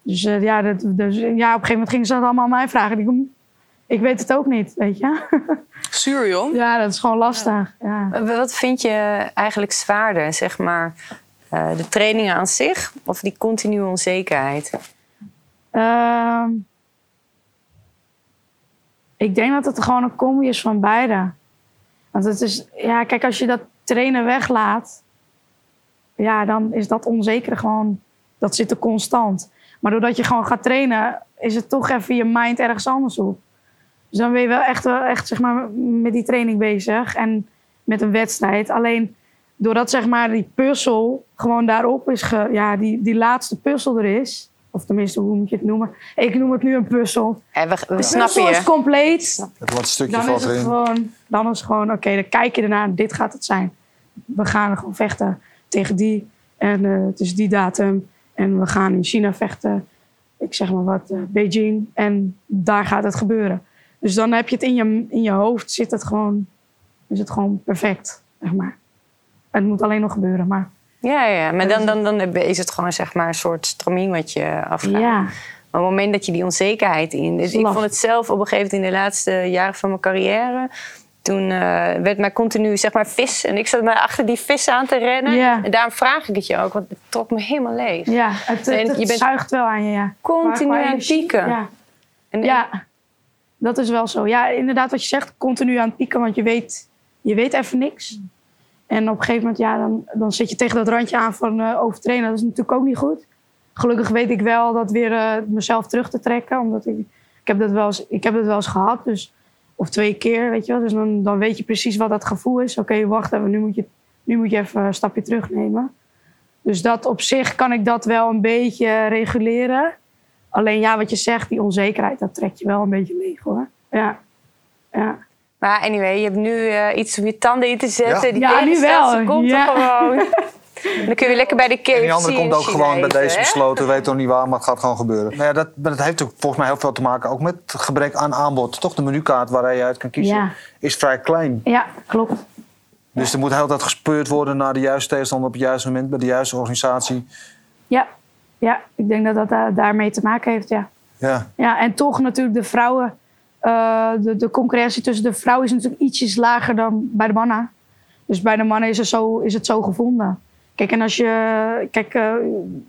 Dus, eh, ja, dat, dus ja, op een gegeven moment gingen ze dat allemaal aan mij vragen. Ik, ik weet het ook niet, weet je. Zuur, joh. Ja, dat is gewoon lastig. Ja. Wat vind je eigenlijk zwaarder, zeg maar? Eh, de trainingen aan zich of die continue onzekerheid? Ehm, ik denk dat het gewoon een combi is van beide. Want het is, ja, kijk, als je dat trainen weglaat, ja, dan is dat onzekere gewoon, dat zit er constant. Maar doordat je gewoon gaat trainen, is het toch even je mind ergens anders op. Dus dan ben je wel echt, wel echt zeg maar, met die training bezig en met een wedstrijd. Alleen doordat zeg maar, die puzzel gewoon daarop is, ge, ja, die, die laatste puzzel er is. Of tenminste, hoe moet je het noemen? Ik noem het nu een puzzel. En we, we De snappen puzzel is compleet. Het laatste stukje Dan valt is het erin. gewoon, dan is het gewoon oké, dan kijk je ernaar, dit gaat het zijn. We gaan gewoon vechten tegen die en eh, het is die datum. En we gaan in China vechten, ik zeg maar wat, eh, Beijing. En daar gaat het gebeuren. Dus dan heb je het in je, in je hoofd, zit het gewoon, is het gewoon perfect, zeg maar. Het moet alleen nog gebeuren, maar Ja, ja, maar dan, dan, dan is het gewoon zeg maar een soort stramien wat je afgaat. ja. Maar op het moment dat je die onzekerheid in. Dus ik vond het zelf op een gegeven moment in de laatste jaren van mijn carrière. Toen eh, werd mij continu zeg maar vis. En ik zat maar achter die vis aan te rennen. Ja. En daarom vraag ik het je ook, want het trok me helemaal leeg. Ja, het, je bent zuigt wel aan je, ja. Continu aan pieken. Ja. En, Ja, dat is wel zo. Ja, inderdaad wat je zegt, continu aan het pieken, want je weet, je weet even niks. En op een gegeven moment, ja, dan, dan zit je tegen dat randje aan van eh, overtrainen. Dat is natuurlijk ook niet goed. Gelukkig weet ik wel dat weer eh, mezelf terug te trekken, omdat ik, ik, heb dat wel eens, ik heb dat wel eens gehad, dus, of twee keer, weet je wel. Dus dan, dan weet je precies wat dat gevoel is. Oké, wacht even, nu moet, je, nu moet je even een stapje terugnemen. Dus dat op zich kan ik dat wel een beetje reguleren. Alleen ja, wat je zegt, die onzekerheid, dat trekt je wel een beetje leeg hoor. Ja. Ja. Maar anyway, je hebt nu eh, iets om je tanden in te zetten. Ja. Die Ja, nu wel. komt Ja. er gewoon. En dan kun je lekker bij de KFC En die andere komt ook gewoon bij deze hè? besloten. Weet nog niet waar, maar het gaat gewoon gebeuren. Nou ja, dat, maar dat heeft ook volgens mij heel veel te maken ook met het gebrek aan aanbod. Toch de menukaart waar je uit kan kiezen Ja. is vrij klein. ja, klopt. Dus er moet heel tijd gespeurd worden naar de juiste tegenstander op het juiste moment bij de juiste organisatie. Ja. Ja, ik denk dat dat daar- daarmee te maken heeft, ja. Ja, Ja, en toch natuurlijk de vrouwen, eh, de, de concurrentie tussen de vrouwen is natuurlijk ietsjes lager dan bij de mannen. Dus bij de mannen is het zo, is het zo gevonden. Kijk, en als je, kijk, eh,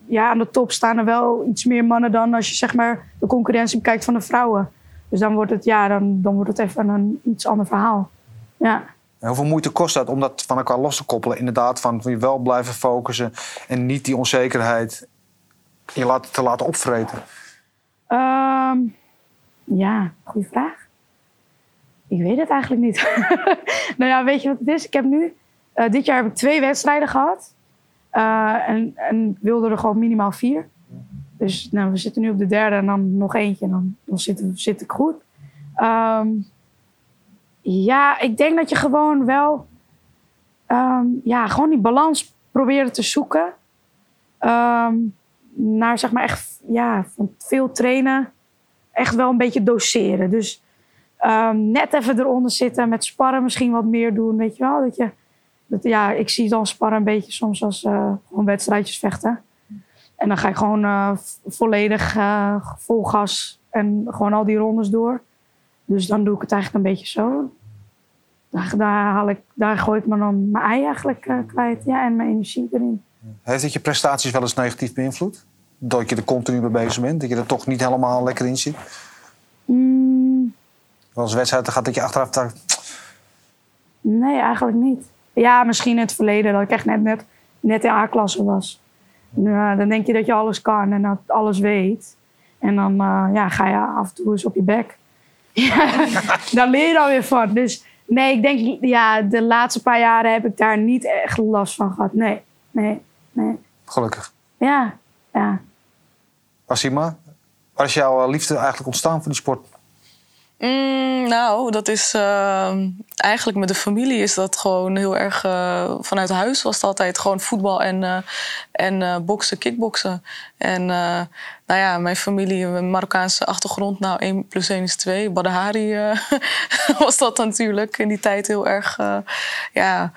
ja, aan de top staan er wel iets meer mannen dan als je zeg maar de concurrentie bekijkt van de vrouwen. Dus dan wordt het, ja, dan, dan wordt het even een iets ander verhaal. Ja. En hoeveel moeite kost dat om dat van elkaar los te koppelen? Inderdaad, van je wel blijven focussen en niet die onzekerheid je laten, te laten opvreten. Ehm, ja, goede vraag. Ik weet het eigenlijk niet. nou ja, weet je wat het is? Ik heb nu, eh, dit jaar heb ik twee wedstrijden gehad. Eh, en, en wilde er gewoon minimaal vier. Dus nou, we zitten nu op de derde en dan nog eentje. En dan, dan zit, zit ik goed. Ehm, ja, ik denk dat je gewoon wel... ehm, ja, gewoon die balans proberen te zoeken. Naar zeg maar echt ja, van veel trainen. Echt wel een beetje doseren. Dus ehm, net even eronder zitten. Met sparren misschien wat meer doen. Weet je wel? Dat je, dat, ja, ik zie dan sparren een beetje soms als eh, gewoon wedstrijdjes vechten. En dan ga ik gewoon eh, volledig eh, vol gas. En gewoon al die rondes door. Dus dan doe ik het eigenlijk een beetje zo. Daar, haal ik, daar gooi ik me dan mijn ei eigenlijk kwijt. Ja, en mijn energie erin. Heeft het je prestaties wel eens negatief beïnvloed? Dat je er continu mee bezig bent? Dat je er toch niet helemaal lekker in zit? Mm, Als wedstrijd gaat dat je achteraf dacht... Nee, eigenlijk niet. Ja, misschien in het verleden dat ik echt net, net, net in A-klasse was. Ja, dan denk je dat je alles kan en dat alles weet. En dan eh, ja, ga je af en toe eens op je bek. Ja, daar leer je dan weer van. Dus nee, ik denk, ja, de laatste paar jaren heb ik daar niet echt last van gehad. Nee, nee, nee. Gelukkig. Ja, ja. Asima, waar is jouw liefde eigenlijk ontstaan voor die sport? Mm, nou, dat is eh, eigenlijk met de familie is dat gewoon heel erg eh, vanuit huis was het altijd gewoon voetbal en, eh, en eh, boksen, kickboksen. En eh, nou ja, mijn familie, een Marokkaanse achtergrond, nou 1 plus 1 is 2. Badahari eh, was dat natuurlijk in die tijd heel erg. eh, ja,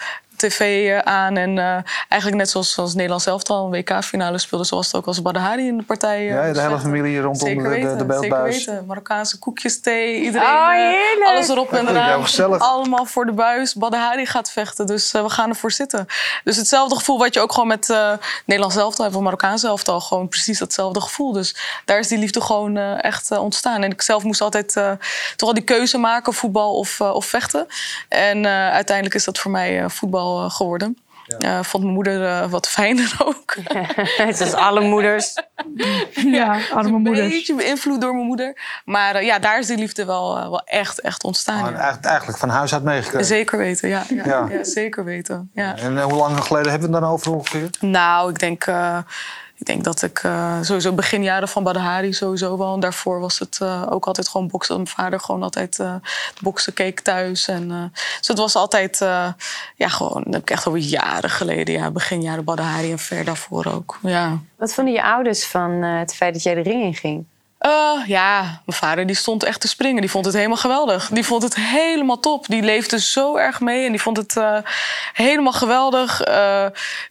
tv eh, aan. En eh, eigenlijk net zoals, zoals Nederland zelf al een WK-finale speelde... zoals het ook als Badahari in de partij. eh, Ja, de hele familie rondom Zeker de, de, beeldbuis. Zeker weten. Marokkaanse koekjes, thee, iedereen. Oh, eh, heerlijk. alles erop en eraan. Allemaal voor de buis. Badahari gaat vechten, dus we gaan ervoor zitten. Dus hetzelfde gevoel wat je ook gewoon met eh Nederland zelf hebt... of Marokkaans zelf al, gewoon precies datzelfde gevoel. Dus daar is die liefde gewoon eh, echt ontstaan. En ik zelf moest altijd eh, toch al die keuze maken, voetbal of, of vechten. En eh, uiteindelijk is dat voor mij eh, voetbal eh, geworden. Eh, vond mijn moeder eh, wat fijner ook. Het is alle moeders. Ja, arme een moeders. beetje beïnvloed door mijn moeder. Maar eh, ja, daar is die liefde wel, wel echt, echt ontstaan. Ja. eigenlijk- van huis uit meegekregen. Zeker weten, ja. ja, Ja. ja, zeker weten. Ja. En hoe lang geleden hebben we het dan over ongeveer? Nou, ik denk, eh, ik denk dat ik eh, sowieso beginjaren van Badahari sowieso wel. En daarvoor was het eh, ook altijd gewoon boksen. Mijn vader gewoon altijd eh, boksen keek thuis. En, dus het was altijd, ja, gewoon, dat heb ik echt over jaren geleden. Ja, beginjaren Badahari en ver daarvoor ook. Ja. Wat vonden je ouders van het feit dat jij de ring in ging? Ja, mijn vader die stond echt te springen. Die vond het helemaal geweldig. Die vond het helemaal top. Die leefde zo erg mee en die vond het helemaal geweldig.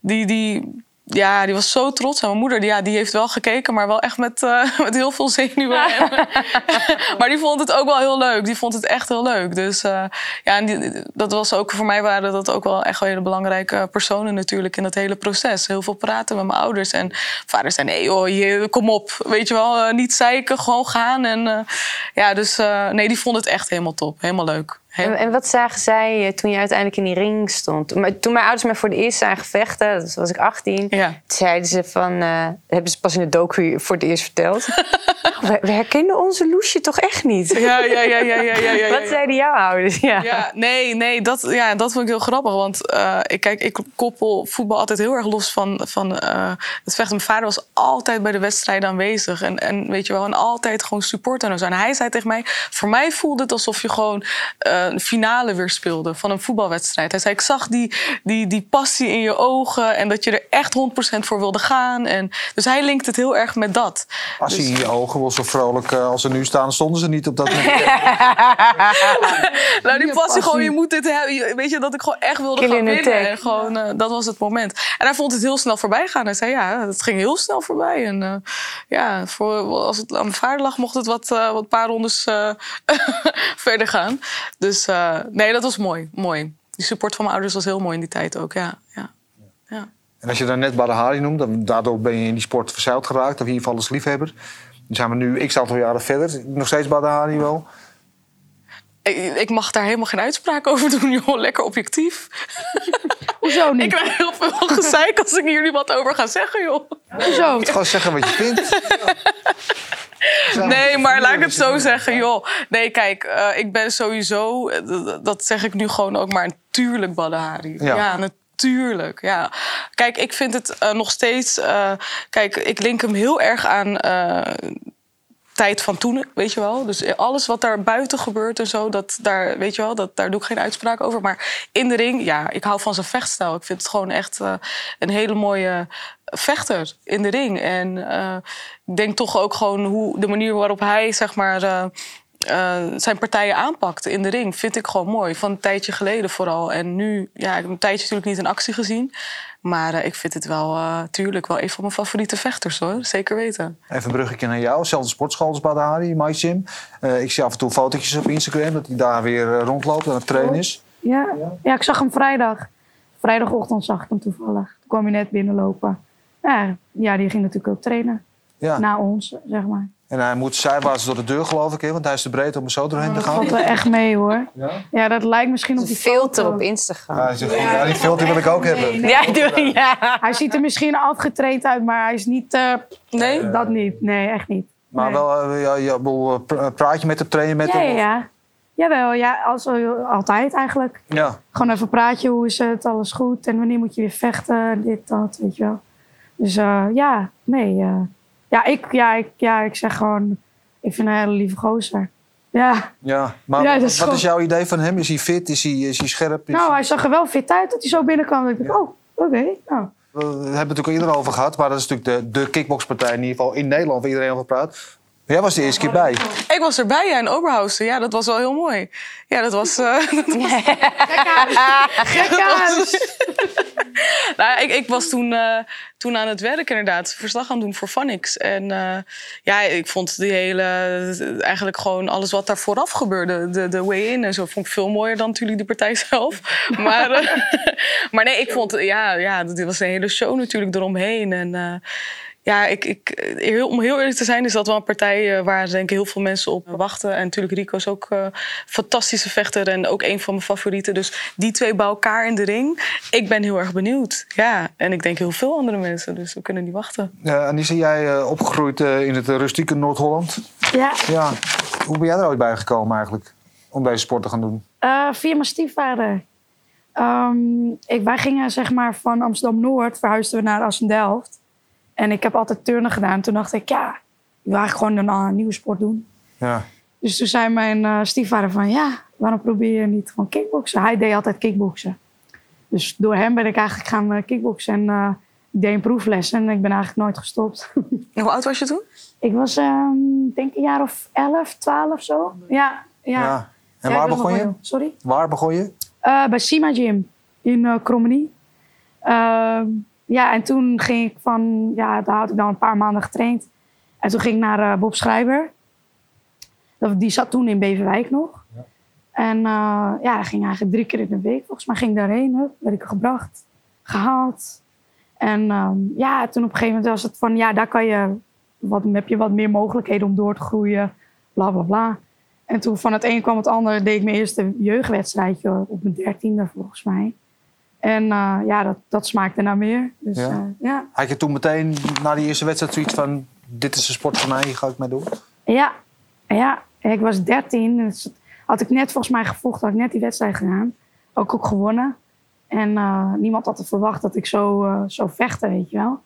Die, die, ja, die was zo trots. En mijn moeder die, ja, die heeft wel gekeken, maar wel echt met, eh, met heel veel zenuwen. maar die vond het ook wel heel leuk. Die vond het echt heel leuk. Dus eh, ja, en die, dat was ook voor mij waren dat ook wel echt wel hele belangrijke personen natuurlijk in dat hele proces. Heel veel praten met mijn ouders. En vader zei: nee, joh, je, kom op. Weet je wel, eh, niet zeiken, gewoon gaan. En ja, dus nee, die vond het echt helemaal top. Helemaal leuk. En, en wat zagen zij eh, toen je uiteindelijk in die ring stond? Maar Toen mijn ouders mij voor de eerst zagen vechten, dat was ik 18, Ja. toen zeiden ze van, eh, hebben ze pas in de docu voor het eerst verteld. we, we herkennen onze Loesje toch echt niet? Ja, ja, ja, ja, ja, ja, ja, Wat zeiden jouw ouders? Ja. Ja, nee, nee, dat, ja, dat vond ik heel grappig. Want eh, ik, kijk, ik koppel voetbal altijd heel erg los van, van het vechten. Mijn vader was altijd bij de wedstrijden aanwezig. En, en weet je wel, en altijd gewoon supporter en zo. En hij zei tegen mij, voor mij voelde het alsof je gewoon een finale weer speelde van een voetbalwedstrijd. Hij zei, ik zag die, die, die passie in je ogen en dat je er echt 100% voor wilde gaan. En, dus hij linkt het heel erg met dat. Als Dus- je in je ogen wel zo vrolijk eh, als ze nu staan, stonden ze niet op dat moment. Nou, die passie gewoon, passie. je moet dit hebben. Je- Weet je, dat ik gewoon echt wilde Kill gaan in winnen. En gewoon, eh, dat was het moment. En hij vond het heel snel voorbij gaan. Hij zei, ja, het ging heel snel voorbij. En eh, ja, voor, als het aan mijn vader lag, mocht het wat, eh, wat paar rondes eh, verder gaan. Dus eh, nee, dat was mooi. Mooi. Die support van mijn ouders was heel mooi in die tijd ook, ja. ja. ja. En als je dan net Badahari noemt, dan, daardoor ben je in die sport verzeild geraakt. Of in ieder geval als liefhebber. Dan zijn we nu x aantal jaren verder. Nog steeds Badahari wel. Ik, ik mag daar helemaal geen uitspraak over doen, joh. Lekker objectief. Hoezo Ik niet? krijg heel veel gezeik als ik hier nu wat over ga zeggen, joh. Hoezo? Gewoon zeggen wat je vindt. Nee, maar laat ik het zo zeggen, joh. Nee, kijk, eh, ik ben sowieso, eh, dat zeg ik nu gewoon ook maar, natuurlijk Badahari. Ja. Ja, natuurlijk. Ja. Kijk, ik vind het eh, nog steeds, kijk, ik link hem heel erg aan. Tijd van toen, weet je wel. Dus alles wat daar buiten gebeurt en zo, dat, daar, weet je wel, dat, daar doe ik geen uitspraak over. Maar in de ring, ja, ik hou van zijn vechtstijl. Ik vind het gewoon echt eh, een hele mooie vechter in de ring. En eh, ik denk toch ook gewoon hoe de manier waarop hij, zeg maar... eh, zijn partijen aanpakt in de ring, vind ik gewoon mooi. Van een tijdje geleden vooral. En nu, ja, ik een tijdje natuurlijk niet in actie gezien. Maar eh, ik vind het wel, eh tuurlijk, wel een van mijn favoriete vechters hoor. Zeker weten. Even een bruggetje naar jou. Zelfde sportschool als Badahari, My Gym. Eh, ik zie af en toe fotootjes op Instagram dat hij daar weer rondloopt en aan het trainen is. Ja. ja, ik zag hem vrijdag. Vrijdagochtend zag ik hem toevallig. Toen kwam hij net binnenlopen. Ja, ja die ging natuurlijk ook trainen. Ja. Na ons, zeg maar. En hij moet zijwaarts door de deur, geloof ik, hè, want hij is te breed om er zo doorheen te Dat gaan. valt wel echt mee hoor. Ja? Ja, dat lijkt misschien op die filter op Instagram. Ja, hij zegt, ja, die filter wil ik ook hebben. Ja, doe, ja. Hij ziet er misschien afgetraind uit, maar hij is niet... eh, Nee? Dat niet. Nee, echt niet. Maar Nee. wel, eh, ja, ja, eh, praat je met hem, train je met Ja, hem? ja, of- ja. Jawel, ja, als, altijd eigenlijk. ja. Gewoon even praatje, hoe is het, alles goed? En wanneer moet je weer vechten, dit, dat, weet je wel. Dus eh, ja, nee. eh, ja, ik, ja, ik, ja, ik zeg gewoon, ik vind hem een hele lieve gozer. Ja, Ja, maar Ja, wat is jouw idee van hem? Is hij fit? Is hij, is hij scherp? Is nou, hij zag er wel fit uit dat hij zo binnenkwam. Ik dacht, oh, oké, nou. We hebben het natuurlijk al eerder over gehad, maar dat is natuurlijk de, de kickboxpartij in ieder geval in Nederland waar iedereen over praat. Jij was de eerste keer bij. Ik was erbij ja, in Oberhausen. Ja, dat was wel heel mooi. Ja, dat was... Uh, Gekhuis! nou, ik, ik was toen, uh, toen aan het werk inderdaad. Verslag aan doen voor Phonics. En uh, ja, ik vond die hele... Eigenlijk gewoon alles wat daar vooraf gebeurde. De, de way-in en zo vond ik veel mooier dan natuurlijk de partij zelf. maar, maar nee, ik vond... Ja, ja, dit was een hele show natuurlijk eromheen. En ja, ik, ik, heel, om heel eerlijk te zijn, is dat wel een partij uh, waar denk ik heel veel mensen op wachten. En natuurlijk Rico is ook uh, fantastische vechter en ook een van mijn favorieten. Dus die twee bij elkaar in de ring. Ik ben heel erg benieuwd. Ja, en ik denk heel veel andere mensen, dus we kunnen niet wachten. Uh, Anissa, jij uh, opgegroeid in het rustieke Noord-Holland. Ja. ja. Hoe ben jij er ooit bij gekomen eigenlijk om deze sport te gaan doen? via mijn stiefvader. Um, ik, wij gingen zeg maar van Amsterdam-Noord, verhuisden we naar Assendelft. En ik heb altijd turnen gedaan. Toen dacht ik, ja, ik wil eigenlijk gewoon een uh, nieuwe sport doen. Ja. Dus toen zei mijn uh, stiefvader van, ja, waarom probeer je niet gewoon kickboksen? Hij deed altijd kickboksen. Dus door hem ben ik eigenlijk gaan uh, kickboksen. En uh, ik deed een proefles en ik ben eigenlijk nooit gestopt. En hoe oud was je toen? Ik was, um, denk een jaar of 11, 12 zo. Ja, ja. ja. En Ja, waar ik begon je? Sorry? Waar begon je? Eh, bij Sima Gym in uh, Krommenie. Ja, en toen ging ik van, ja, daar had ik dan een paar maanden getraind. En toen ging ik naar eh, Bob Schrijver. Die zat toen in Beverwijk nog. En uh, ja, ging eigenlijk drie keer in de week. Volgens mij ging ik daarheen, hup, werd ik gebracht, gehaald. En ehm, ja, toen op een gegeven moment was het van, ja, daar kan je, wat, heb je wat meer mogelijkheden om door te groeien, bla bla bla. En toen van het een kwam het ander, deed ik mijn eerste jeugdwedstrijdje op mijn dertiende volgens mij. En uh, ja, dat, dat smaakte naar meer. Dus Ja. ja. ja. Had je toen meteen na die eerste wedstrijd zoiets van... dit is een sport voor mij, hier ga ik mee doen? Ja, ja. Ik was 13. Dus had ik net volgens mij gevochten, had ik net die wedstrijd gedaan. Ook ook gewonnen. En uh, niemand had het verwacht dat ik zo, zo vechten, weet je wel.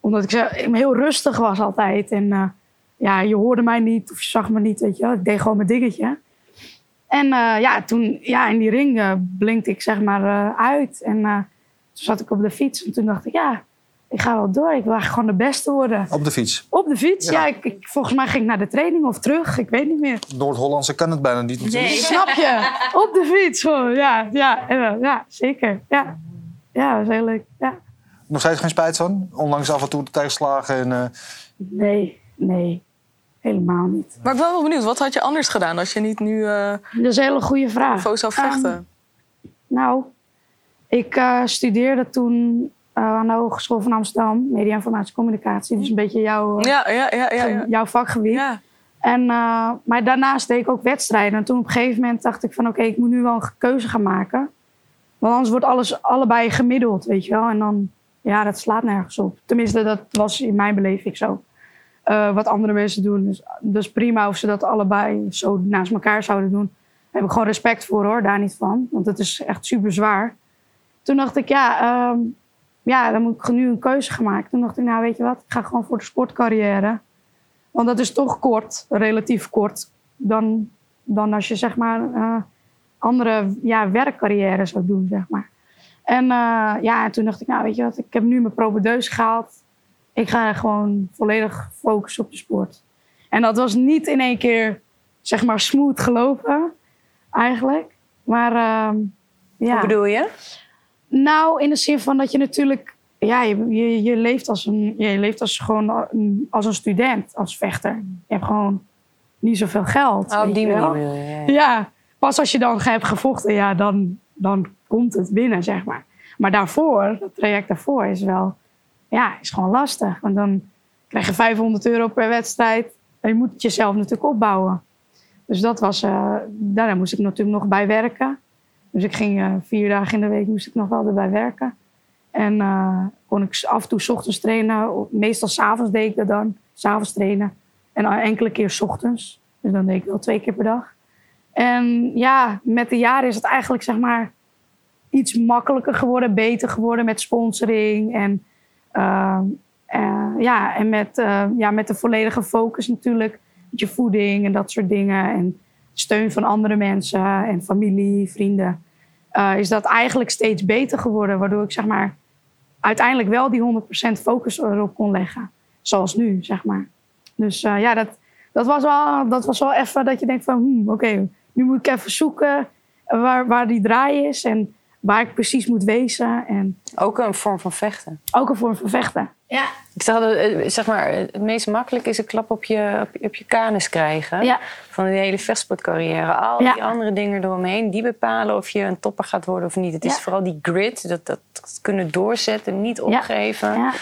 Omdat ik zo, heel rustig was altijd. En ja, je hoorde mij niet of je zag me niet, weet je wel. Ik deed gewoon mijn dingetje. En uh, ja, toen ja, in die ring uh, blinkte ik zeg maar uh, uit. En toen zat ik op de fiets en toen dacht ik, ja, ik ga wel door. Ik wil gewoon de beste worden. Op de fiets? Op de fiets, ja. ja ik, ik, volgens mij ging ik naar de training of terug. Ik weet niet meer. Noord-Hollandse kan het bijna niet natuurlijk. Nee. Snap je? Op de fiets, gewoon. Ja, ja, ja, zeker. Ja, ja dat was heel leuk. Ja. Nog steeds geen spijt van? Onlangs af en toe de tegenslagen en... Nee, nee. Helemaal niet. Maar ik ben wel benieuwd, wat had je anders gedaan als je niet nu uh, dat is een hele goede vraag. Zo zou vechten? Um, nou, ik uh, studeerde toen uh, aan de Hogeschool van Amsterdam, Media Informatie Communicatie. Dus een beetje jouw, ja, ja, ja, ja, jouw vakgebied. En, maar daarnaast deed ik ook wedstrijden. En toen op een gegeven moment dacht ik van oké, okay, ik moet nu wel een keuze gaan maken. Want anders wordt alles allebei gemiddeld, weet je wel. En dan, ja, dat slaat nergens op. Tenminste, dat was in mijn beleving zo. Uh, wat andere mensen doen. Dus, dus prima of ze dat allebei zo naast elkaar zouden doen. Daar heb ik gewoon respect voor hoor, daar niet van. Want het is echt super zwaar. Toen dacht ik, ja, um, ja, dan moet ik nu een keuze maken. Toen dacht ik, nou weet je wat, ik ga gewoon voor de sportcarrière. Want dat is toch kort, relatief kort. Dan, dan als je zeg maar uh, andere ja, werkcarrière zou doen, zeg maar. En uh, ja, toen dacht ik, nou weet je wat, ik heb nu mijn propedeus gehaald ik ga gewoon volledig focussen op de sport. En dat was niet in één keer, zeg maar, smooth gelopen, eigenlijk. Maar uh, ja. Hoe bedoel je? Nou, in de zin van dat je natuurlijk, ja, je, je, je leeft als een, je leeft als gewoon een, als een student, als vechter. Je hebt gewoon niet zoveel geld. Oh, op die manier. Ja, ja. ja, pas als je dan hebt gevochten, ja, dan, dan komt het binnen, zeg maar. Maar daarvoor, dat traject daarvoor is wel ja, is gewoon lastig. Want dan krijg je 500 euro per wedstrijd. En je moet het jezelf natuurlijk opbouwen. Dus dat was, uh, daar moest ik natuurlijk nog bij werken. Dus ik ging uh, vier dagen in de week moest ik nog wel erbij werken. En uh, kon ik af en toe 's ochtends trainen. Meestal s'avonds deed ik dat dan. S'avonds trainen. En enkele keer 's ochtends. Dus dan deed ik wel twee keer per dag. En ja, met de jaren is het eigenlijk zeg maar iets makkelijker geworden. Beter geworden met sponsoring en... Uh, uh, ja, en met, uh, ja, met de volledige focus natuurlijk. Met je voeding en dat soort dingen. En steun van andere mensen en familie, vrienden. is dat eigenlijk steeds beter geworden. Waardoor ik zeg maar uiteindelijk wel die 100% focus erop kon leggen. Zoals nu, zeg maar. Dus ja, dat, dat was wel, dat was wel even dat je denkt van, hmm, oké, nu moet ik even zoeken waar, waar die draai is en waar ik precies moet wezen. En Ook een vorm van vechten. ook een vorm van vechten. Ja. Ik zeg, eh, zeg maar, het meest makkelijk is een klap op je, op je, op je kanus krijgen. Ja. Van die hele vechtsportcarrière. Al Ja. die andere dingen eromheen, die bepalen of je een topper gaat worden of niet. Het is vooral die grit, dat, dat kunnen doorzetten, niet opgeven. Ja.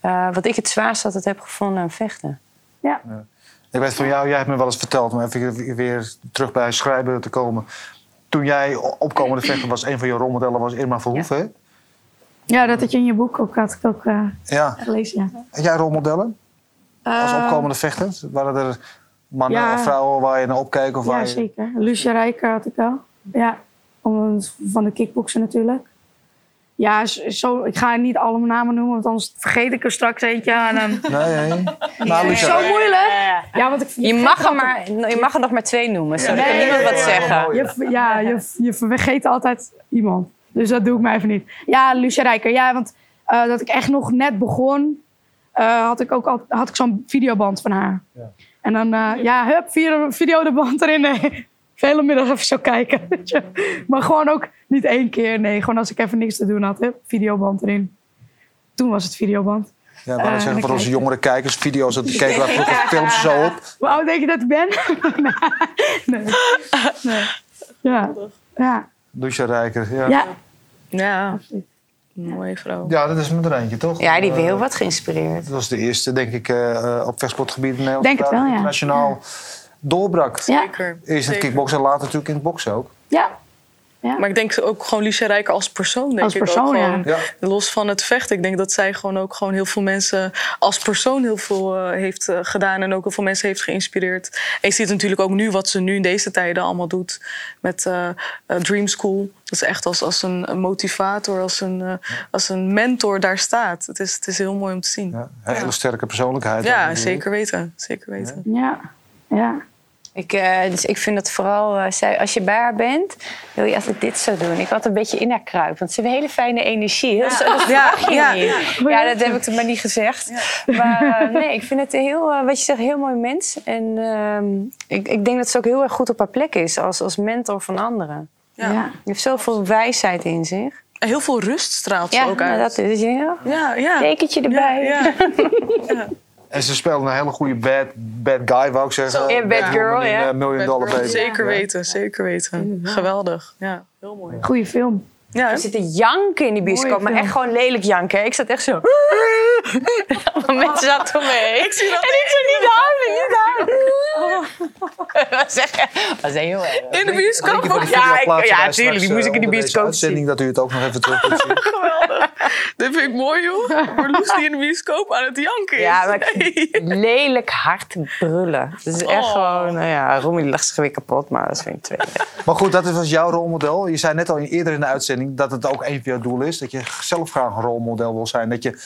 Eh, wat ik het zwaarst altijd heb gevonden aan vechten. Ja. Ik weet van jou, jij hebt me wel eens verteld, om even weer terug bij schrijven te komen. Toen jij opkomende vechter was, een van je rolmodellen was Irma Verhoeven. ja, dat had je in je boek ook, had ik ook eh, Ja. gelezen. Ja. Had jij rolmodellen als Eh, opkomende vechter? Waren er mannen ja. of vrouwen waar je naar opkeek? Of waar Ja, je... zeker. Lucia Rijker had ik wel. Ja, om, van de kickboksen natuurlijk. Ja, zo, ik ga niet alle namen noemen, want anders vergeet ik er straks eentje. En dan... Nee, nee. Nou, Lucia, Zo moeilijk. Ja, want ik, Je mag, er maar, je mag er nog maar twee noemen. Sorry, ik kan Nee, niemand nee, wat nee, zeggen. Je, ja, je, je vergeet altijd iemand. Dus dat doe ik maar even niet. Ja, Lucia Rijker. Ja, want eh, dat ik echt nog net begon, eh, had ik ook al, had ik zo'n videoband van haar. En dan, eh, ja, hup, video, video de band erin. Vele middag even zo kijken. weet je. maar gewoon ook niet één keer. Nee, gewoon als ik even niks te doen had. Hup, videoband erin. Toen was het videoband. ja, maar Eh, zeggen dan voor onze jongere kijkers, video's, dat keken wij vroeger films zo op. Hoe oud denk je dat ik ben? nee. nee. Ja. Ja. Lucia Rijker, ja. Ja. Ja, mooie vrouw. Ja, dat is me er eentje, toch? Ja, die heeft Eh, heel wat geïnspireerd. Dat was de eerste, denk ik, eh, eh, op vechtsportgebied in Nederland. Denk het wel, ja. Internationaal doorbrak. Ja. Zeker. Eerst in het kickboksen, later natuurlijk in het boksen ook. Ja. Maar ik denk ook gewoon Lucia Rijker als persoon. Denk Als ik ook persoon, ja. gewoon, Ja. Los van het vechten. Ik denk dat zij gewoon ook gewoon heel veel mensen als persoon heel veel eh, heeft eh, gedaan. En ook heel veel mensen heeft geïnspireerd. En je ziet natuurlijk ook nu wat ze nu in deze tijden allemaal doet. Met eh, Dream School. Dat is echt als, als een, motivator, als een, als een mentor daar staat. Het is, het is heel mooi om te zien. Ja, een hele sterke persoonlijkheid. Ja, zeker weten. Zeker weten. Ja. Ja. Ik, eh, dus ik vind dat vooral, eh, zij, als je bij haar bent, wil je altijd dit zo doen. Ik had een beetje in haar kruip, want ze heeft een hele fijne energie. Heel, zo- dat je ja, niet. Ja, dat heb ik toen maar niet gezegd. Maar eh, nee, ik vind het een heel, wat je zegt, heel mooi mens. En ehm, ik, ik denk dat ze ook heel erg goed op haar plek is als, als mentor van anderen. Ja. Ja. Je heeft zoveel wijsheid in zich. En heel veel rust straalt ze Ja, ook nou, uit. dat is ja. Ja, ja. Tekentje erbij. Ja, ja. En ze speelde een hele goede bad, bad guy, wou ik zeggen. Zo. Ja, bad girl, woman in, ja. eh, Million Dollar Baby. Zeker weten, zeker weten. Geweldig. Ja, heel mooi. Goeie film. Ja, Er zitten janken in die bioscoop, maar echt gewoon lelijk janken. hè. Ik zat echt zo... Allemaal mensen zaten om me heen. ik zie dat En ik zo niet huilen, niet echt was heel erg. in de bioscoop ook. Ja, ja, wij tuurlijk, straks, die moest ik in de bioscoop uitzending, dat u het ook nog even terug kunt zien. Geweldig. Dit vind ik mooi, joh. Marloes die in de bioscoop aan het janken is. Ja, maar Nee. lelijk hard brullen. Dat is echt Oh. gewoon... Nou ja, Romy lacht zich weer kapot, maar dat vind ik twee. Maar goed, dat was jouw rolmodel. Je zei net al eerder in de uitzending dat het ook een van jouw doel is. Dat je zelf graag een rolmodel wil zijn. Dat je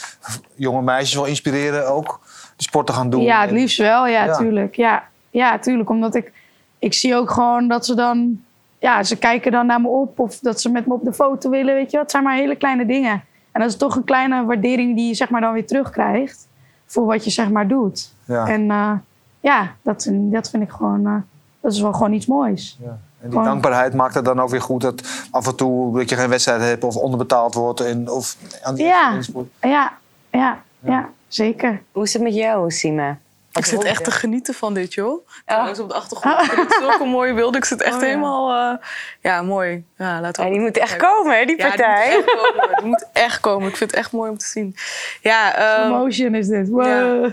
jonge meisjes wil inspireren ook die sport te gaan doen. Ja, het liefst wel. Ja, Ja. tuurlijk. Ja, ja, tuurlijk. Omdat ik... Ik zie ook gewoon dat ze dan... Ja, ze kijken dan naar me op. Of dat ze met me op de foto willen, weet je wel. Het zijn maar hele kleine dingen. En dat is toch een kleine waardering die je zeg maar dan weer terugkrijgt. Voor wat je zeg maar doet. Ja. En eh, ja, dat, dat vind ik gewoon... eh, dat is wel gewoon iets moois. Ja. En die Gewoon- dankbaarheid maakt het dan ook weer goed dat af en toe dat je geen wedstrijd hebt of onderbetaald wordt. En, of aan die Ja. Ja, ja, ja, zeker. Hoe is het met jou, Sima? Ik zit echt te genieten van dit, joh. Trouwens, op de achtergrond vind ik zulke mooie beelden. Ik zit echt Oh, ja. helemaal... eh, ja, mooi. Ja, laten we Ja, die moet echt kijken. komen, hè, die Ja, die partij. moet echt komen. Die moet echt komen. Ik vind het echt mooi om te zien. Ja, ehm, Emotion is dit. Wow.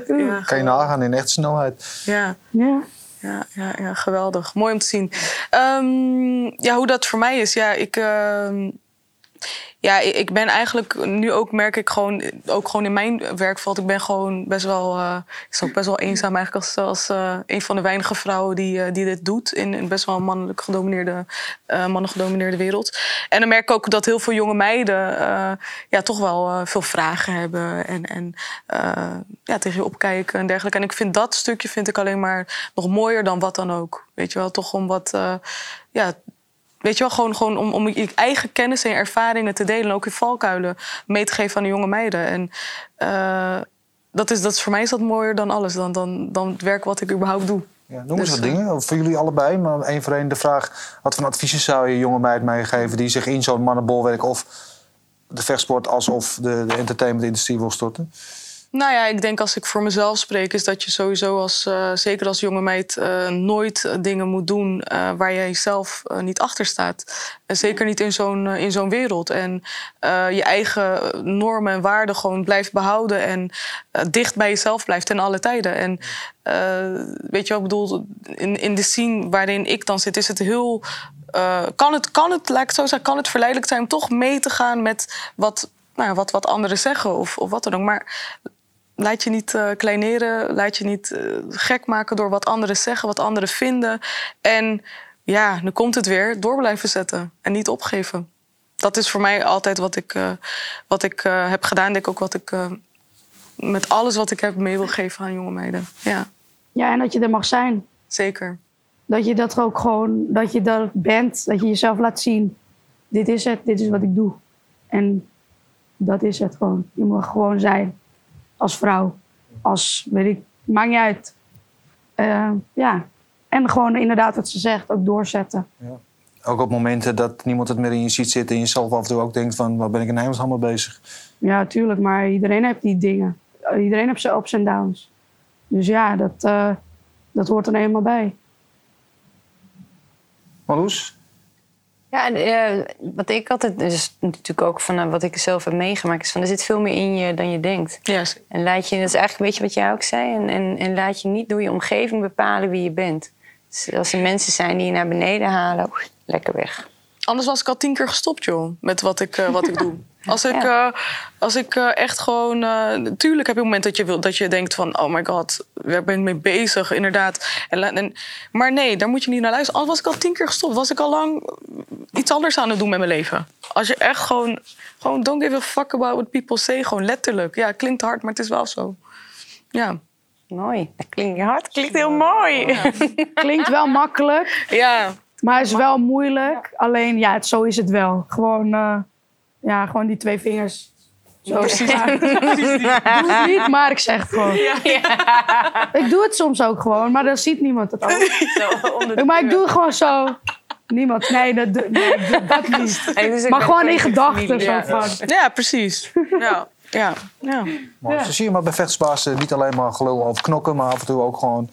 ja, ja, Kan je nagaan in echte snelheid. ja. Ja. Ja, ja, ja, geweldig. Mooi om te zien. Ehm, ja, hoe dat voor mij is. Ja, ik, ehm, ja, ik ben eigenlijk nu ook, merk ik gewoon, ook gewoon in mijn werkveld, ik ben gewoon best wel, eh, best wel eenzaam eigenlijk als, eh, een van de weinige vrouwen die, eh, die dit doet in een best wel mannelijk gedomineerde, mannen gedomineerde wereld. En dan merk ik ook dat heel veel jonge meiden ja, toch wel veel vragen hebben en, en ja, tegen je opkijken en dergelijke. En ik vind dat stukje vind ik alleen maar nog mooier dan wat dan ook. Weet je wel, toch om wat, ja, Weet je wel, gewoon, gewoon om, om je eigen kennis en ervaringen te delen. En ook je valkuilen mee te geven aan de jonge meiden. En eh, dat, is, dat is, voor mij is dat mooier dan alles. Dan, dan, dan het werk wat ik überhaupt doe. Ja, noem eens dus, wat dingen. Voor jullie allebei. Maar één voor één de vraag... wat voor adviezen zou je jonge meid meegeven... die zich in zo'n mannenbolwerk of de vechtsport... alsof de, de entertainmentindustrie wil storten? Nou ja, ik denk als ik voor mezelf spreek, is dat je sowieso als, uh, zeker als jonge meid, uh, nooit dingen moet doen waar jij zelf niet achter staat. zeker niet in zo'n in zo'n wereld. En je eigen normen en waarden gewoon blijft behouden en dicht bij jezelf blijft ten alle tijden. En weet je wat ik bedoel? In, in de scene waarin ik dan zit, is het heel. kan, het, kan het, laat zo zeggen, kan het verleidelijk zijn om toch mee te gaan met wat nou, wat, wat anderen zeggen of, of wat dan ook. Maar Laat je niet uh, kleineren, laat je niet uh, gek maken door wat anderen zeggen, wat anderen vinden. En ja, nu komt het weer, door blijven zetten en niet opgeven. Dat is voor mij altijd wat ik, uh, wat ik heb gedaan. Denk ook wat ik met alles wat ik heb mee wil geven aan jonge meiden. Ja. ja, en dat je er mag zijn. Zeker. Dat je dat ook gewoon, dat je dat bent, dat je jezelf laat zien. Dit is het, dit is wat ik doe. En dat is het gewoon. Je mag gewoon zijn als vrouw. Als, weet ik, maakt niet uit. Uh, ja. En gewoon inderdaad wat ze zegt, ook doorzetten. Ja. Ook op momenten dat niemand het meer in je ziet zitten en je zelf af en toe ook denkt van, wat ben ik in hemelsnaam mee bezig? Ja, tuurlijk, maar iedereen heeft die dingen. Iedereen heeft zijn ups en downs. Dus ja, dat, uh, dat hoort er eenmaal bij. Marloes? Ja, en, uh, wat ik altijd, dus natuurlijk ook van uh, wat ik zelf heb meegemaakt, is van er zit veel meer in je dan je denkt. Yes. En laat je, dat is eigenlijk een beetje wat jij ook zei, en, en, en laat je niet door je omgeving bepalen wie je bent. Dus als er mensen zijn die je naar beneden halen, lekker weg. Anders was ik al tien keer gestopt, joh, met wat ik, uh, wat ik doe. Als ik, uh, als ik uh, echt gewoon. Natuurlijk heb je een moment dat je, wil, dat je denkt van: oh my god, waar ben ik mee bezig? Inderdaad. En, en, maar nee, daar moet je niet naar luisteren. Al was ik al tien keer gestopt, was ik al lang iets anders aan het doen met mijn leven. Als je echt gewoon. Gewoon don't give a fuck about what people say. Gewoon letterlijk. Ja, klinkt hard, maar het is wel zo. Ja. Mooi. Dat klinkt hard. Klinkt heel mooi. Ja. klinkt wel makkelijk. Ja. Maar het is wel moeilijk. Alleen, ja, zo is het wel. Gewoon, ja, gewoon die twee vingers. Zo. Precies. ik doe het niet, maar ik zeg het gewoon. Ja, ja. Ik doe het soms ook gewoon, maar dan ziet niemand het ook. Zo, maar ik doe het gewoon zo. Niemand. Nee, dat, nee, dat niet. Dus maar gewoon in gedachten. Ja. ja, precies. Ja. Ja, ja. Maar ja. zie je maar bij vechtsbaas niet alleen maar gelul over knokken, maar af en toe ook gewoon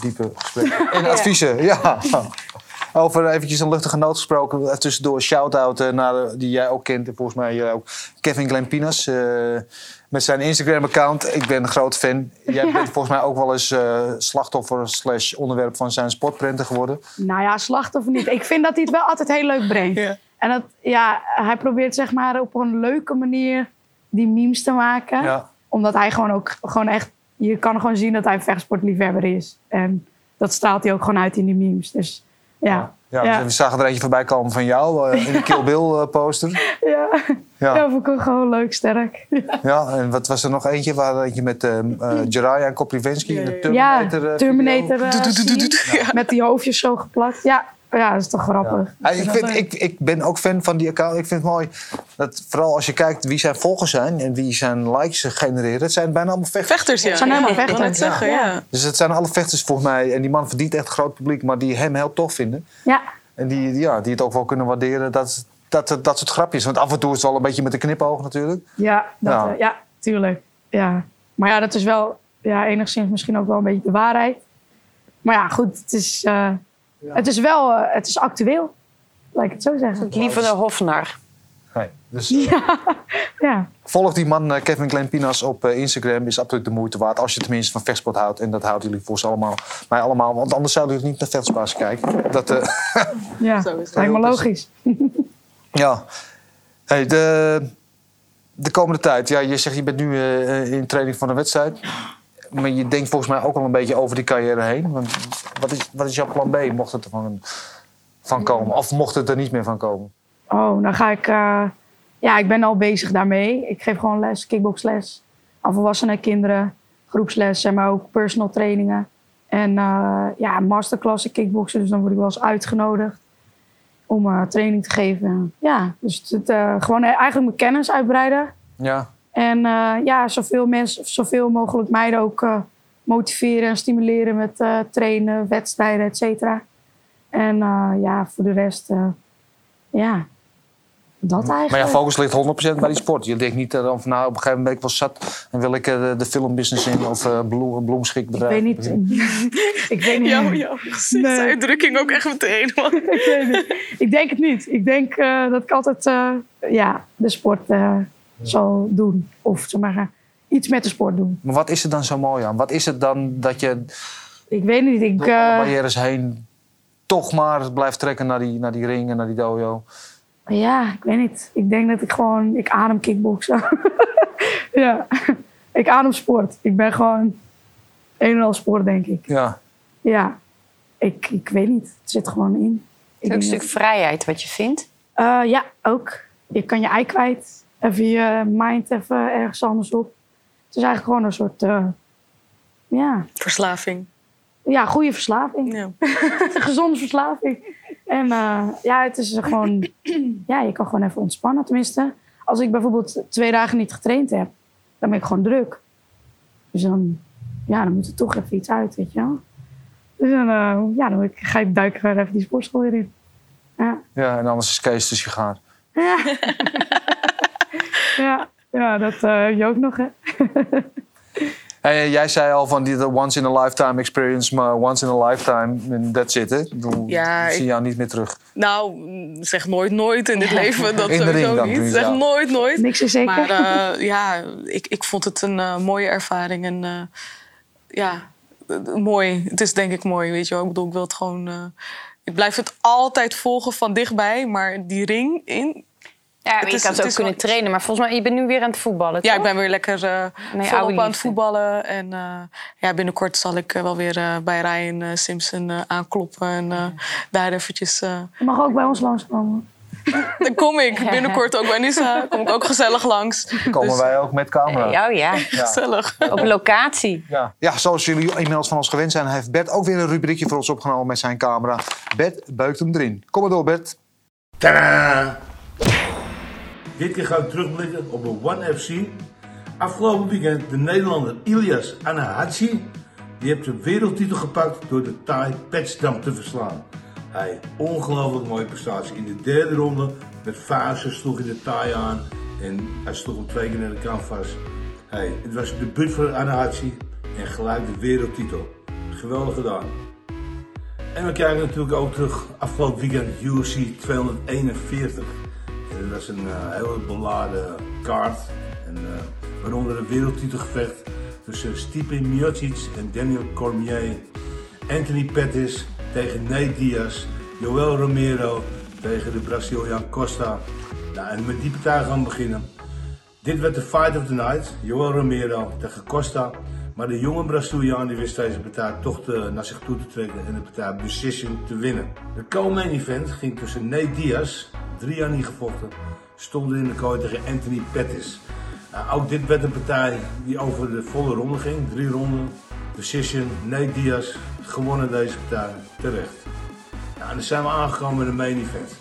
diepe gesprekken en adviezen. Ja. Over eventjes een luchtige noot gesproken. Tussendoor shout-out eh, naar die jij ook kent. En volgens mij ook Kevin Glenpinas. Uh, met zijn Instagram-account. Ik ben een groot fan. Jij bent volgens mij ook wel eens uh, slachtoffer slash onderwerp van zijn sportprenten geworden. Nou ja, slachtoffer niet. Ik vind dat hij het wel altijd heel leuk brengt. Ja. En dat, ja, hij probeert zeg maar op een leuke manier die memes te maken. Ja. Omdat hij gewoon ook gewoon echt... Je kan gewoon zien dat hij vechtsportliefhebber is. En dat straalt hij ook gewoon uit in die memes. Dus ja. Ja, ja. we zagen er eentje voorbij komen van jou uh, in de Kill Bill uh, poster. Ja. Ja. ja, vond ik ook gewoon leuk, sterk. Ja, en wat was er nog eentje? Waar eentje met uh, uh, Jiraiya en Koprivensky, de Terminator. Ja, Terminator. Met die hoofdjes zo geplakt. Ja, ja, dat is toch grappig. Ja. Ik, vind, ik, ik ben ook fan van die account. Ik vind het mooi dat vooral als je kijkt wie zijn volgers zijn en wie zijn likes genereren, het zijn bijna allemaal vechters. Vechters, ja. Het zijn helemaal vechters. Zeggen, ja. Dus het zijn alle vechters volgens mij. En die man verdient echt een groot publiek, maar die hem heel tof vinden. Ja. En die, ja, die het ook wel kunnen waarderen dat, dat, dat soort grapjes. Want af en toe is het wel een beetje met een knipoog natuurlijk. Ja, dat, ja. ja, tuurlijk. Ja. Maar ja, dat is wel ja, enigszins misschien ook wel een beetje de waarheid. Maar ja, goed, het is. Uh, ja. Het is wel, uh, het is actueel. Laat ik het zo zeggen. Liever de hofnar. Nee, dus, ja. ja. Volg die man uh, Kevin Kleinpinas op Instagram. Is absoluut de moeite waard. Als je tenminste van vechtsport houdt. En dat houden jullie voor ze allemaal. Mij allemaal. Want anders zouden jullie niet naar vechtspaas kijken. Dat, uh, ja, helemaal logisch. ja. Hey, de, de komende tijd. Ja, je zegt je bent nu in training voor een wedstrijd. Maar je denkt volgens mij ook al een beetje over die carrière heen. Want wat is, wat is jouw plan B, mocht het er van, van komen? Of mocht het er niet meer van komen? Oh, dan ga ik... Uh, ja, ik ben al bezig daarmee. Ik geef gewoon les, kickboxles. Aan volwassenen, kinderen. Groepsles, maar ook personal trainingen. En uh, ja, masterklassen kickboksen. Dus dan word ik wel eens uitgenodigd om uh, training te geven. Ja, dus het, gewoon eigenlijk mijn kennis uitbreiden. Ja. En eh, ja, zoveel, mensen, zoveel mogelijk meiden ook eh, motiveren en stimuleren met eh, trainen, wedstrijden, et cetera. En eh, ja, voor de rest, eh, ja, dat eigenlijk. Maar ja, focus ligt 100% bij die sport. Je denkt niet dan van nou, op een gegeven moment ben ik wel zat en wil ik de, de filmbusiness in of uh, bloem, bloemschikbedrijf. ik weet niet. ik weet niet. Jouw, jouw gezichtsuitdrukking ook echt meteen. Man. ik weet niet. Ik denk het niet. Ik denk uh, dat ik altijd uh, ja, de sport uh, zal doen. Of zeg maar, iets met de sport doen. Maar wat is er dan zo mooi aan? Wat is het dan dat je ik weet niet, ik, door alle barrières heen toch maar blijft trekken naar die, naar die ring en naar die dojo? Ja, ik weet niet. Ik denk dat ik gewoon... Ik adem kickboksen. ja. Ik adem sport. Ik ben gewoon een en al sport, denk ik. Ja. Ja. Ik, ik weet niet. Het zit gewoon in. Het is ook een stuk vrijheid wat je vindt. Uh, ja, ook. Je kan je ei kwijt. Even je mind even ergens anders op. Het is eigenlijk gewoon een soort... Uh, ja. Verslaving. Ja, goede verslaving. Ja. Gezonde verslaving. En uh, ja, het is gewoon... Ja, je kan gewoon even ontspannen. Tenminste, als ik bijvoorbeeld twee dagen niet getraind heb... dan ben ik gewoon druk. Dus dan... Ja, dan moet er toch even iets uit, weet je wel. Dus dan, uh, ja, dan ga ik duiken weer even die sportschool weer in. Ja. ja, en anders is Kees de sigaar. Ja. ja, ja, dat uh, heb je ook nog, hè. Hey, jij zei al van die once in a lifetime experience, maar once in a lifetime, en that's it, hè? Dan ja, zie je jou niet meer terug. Nou, zeg nooit nooit in dit leven, dat in sowieso niet. Zeg ja. nooit nooit. Niks is zeker. Maar uh, ja, ik, ik vond het een uh, mooie ervaring en uh, ja, mooi. Het is denk ik mooi, weet je wel. Ik bedoel, ik wil het gewoon... uh, ik blijf het altijd volgen van dichtbij, maar die ring in... Ja, maar je is, kan het ook kunnen wel... trainen. Maar volgens mij, je bent nu weer aan het voetballen, Ja, toch? ik ben weer lekker uh, nee, volop aan het voetballen. En uh, ja, binnenkort zal ik uh, wel weer uh, bij Ryan Simpson aankloppen. En daar eventjes... Je mag ook bij ons langskomen. Dan kom ik binnenkort ook bij Nissa. Kom ik ook gezellig langs. Dan komen dus... wij ook met camera. Oh ja. ja. Gezellig. Op locatie. Ja. ja, zoals jullie inmiddels van ons gewend zijn... heeft Bert ook weer een rubriekje voor ons opgenomen met zijn camera. Bert buikt hem erin. Kom maar door, Bert. Tadaa! Dit keer gaan we terugblikken op een One FC. Afgelopen weekend de Nederlander Ilias Anahachi. Die heeft zijn wereldtitel gepakt door de Thai Petsdam te verslaan. Hij ongelooflijk mooie prestatie. In de derde ronde met Fase sloeg hij de Thai aan. En hij sloeg hem twee keer naar de canvas. Hey, het was de debuut voor Anahachi en gelijk de wereldtitel. Geweldig gedaan. En we kijken natuurlijk ook terug afgelopen weekend UFC 241. Dat was een uh, heel beladen kaart. En, uh, waaronder een wereldtitelgevecht tussen Stipe Miocic en Daniel Cormier. Anthony Pettis tegen Nate Diaz. Joel Romero tegen de Braziliaan Costa. Nou, en met die partij gaan we beginnen. Dit werd de fight of the night. Joel Romero tegen Costa. Maar de jonge Braziliaan die wist deze partij toch te, naar zich toe te trekken en de partij decision te winnen. De co-main event ging tussen Nate Diaz, drie jaar niet gevochten, stond in de kooi tegen Anthony Pettis. Nou, ook dit werd een partij die over de volle ronde ging, drie ronden, decision, Nate Diaz, gewonnen deze partij, terecht. En dan zijn we aangekomen met de main event.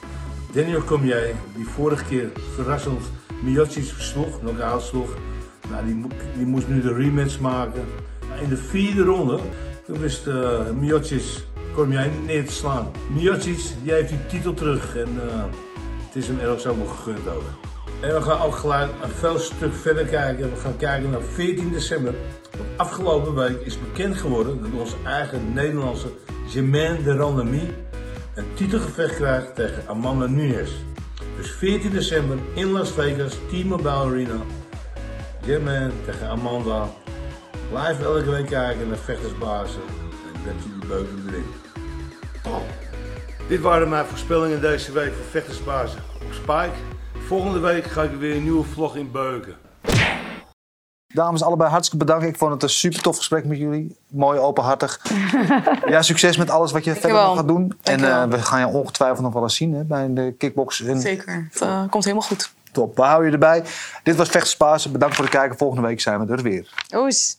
Daniel Cormier, die vorige keer verrassend Miocic versloeg, nog uitsloeg, nou, die, die, moest nu de rematch maken. Nou, in de vierde ronde toen wist uh, Miocic Cormier neer te slaan. Miocic die heeft die titel terug en uh, het is hem ergens wel gegund ook. En we gaan ook een veel stuk verder kijken. We gaan kijken naar 14 december. Want afgelopen week is bekend geworden dat onze eigen Nederlandse Germaine de Randamie een titelgevecht krijgt tegen Amanda Nunes. Dus 14 december in Las Vegas, T-Mobile Arena. Germaine tegen Amanda. Live elke week kijken naar vechtersbazen. En dat jullie beuken erin. Dit waren mijn voorspellingen deze week voor vechtersbazen op Spike. Volgende week ga ik weer een nieuwe vlog in beuken. Dames, allebei hartstikke bedankt. Ik vond het een super tof gesprek met jullie. Mooi, openhartig. ja, succes met alles wat je Dank verder je nog gaat doen. En Dank uh, wel. we gaan je ongetwijfeld nog wel eens zien hè, bij de kickbox. En Zeker, het uh, komt helemaal goed. Top, we houden je erbij. Dit was Vechterspaas. Bedankt voor het kijken. Volgende week zijn we er weer. Oes.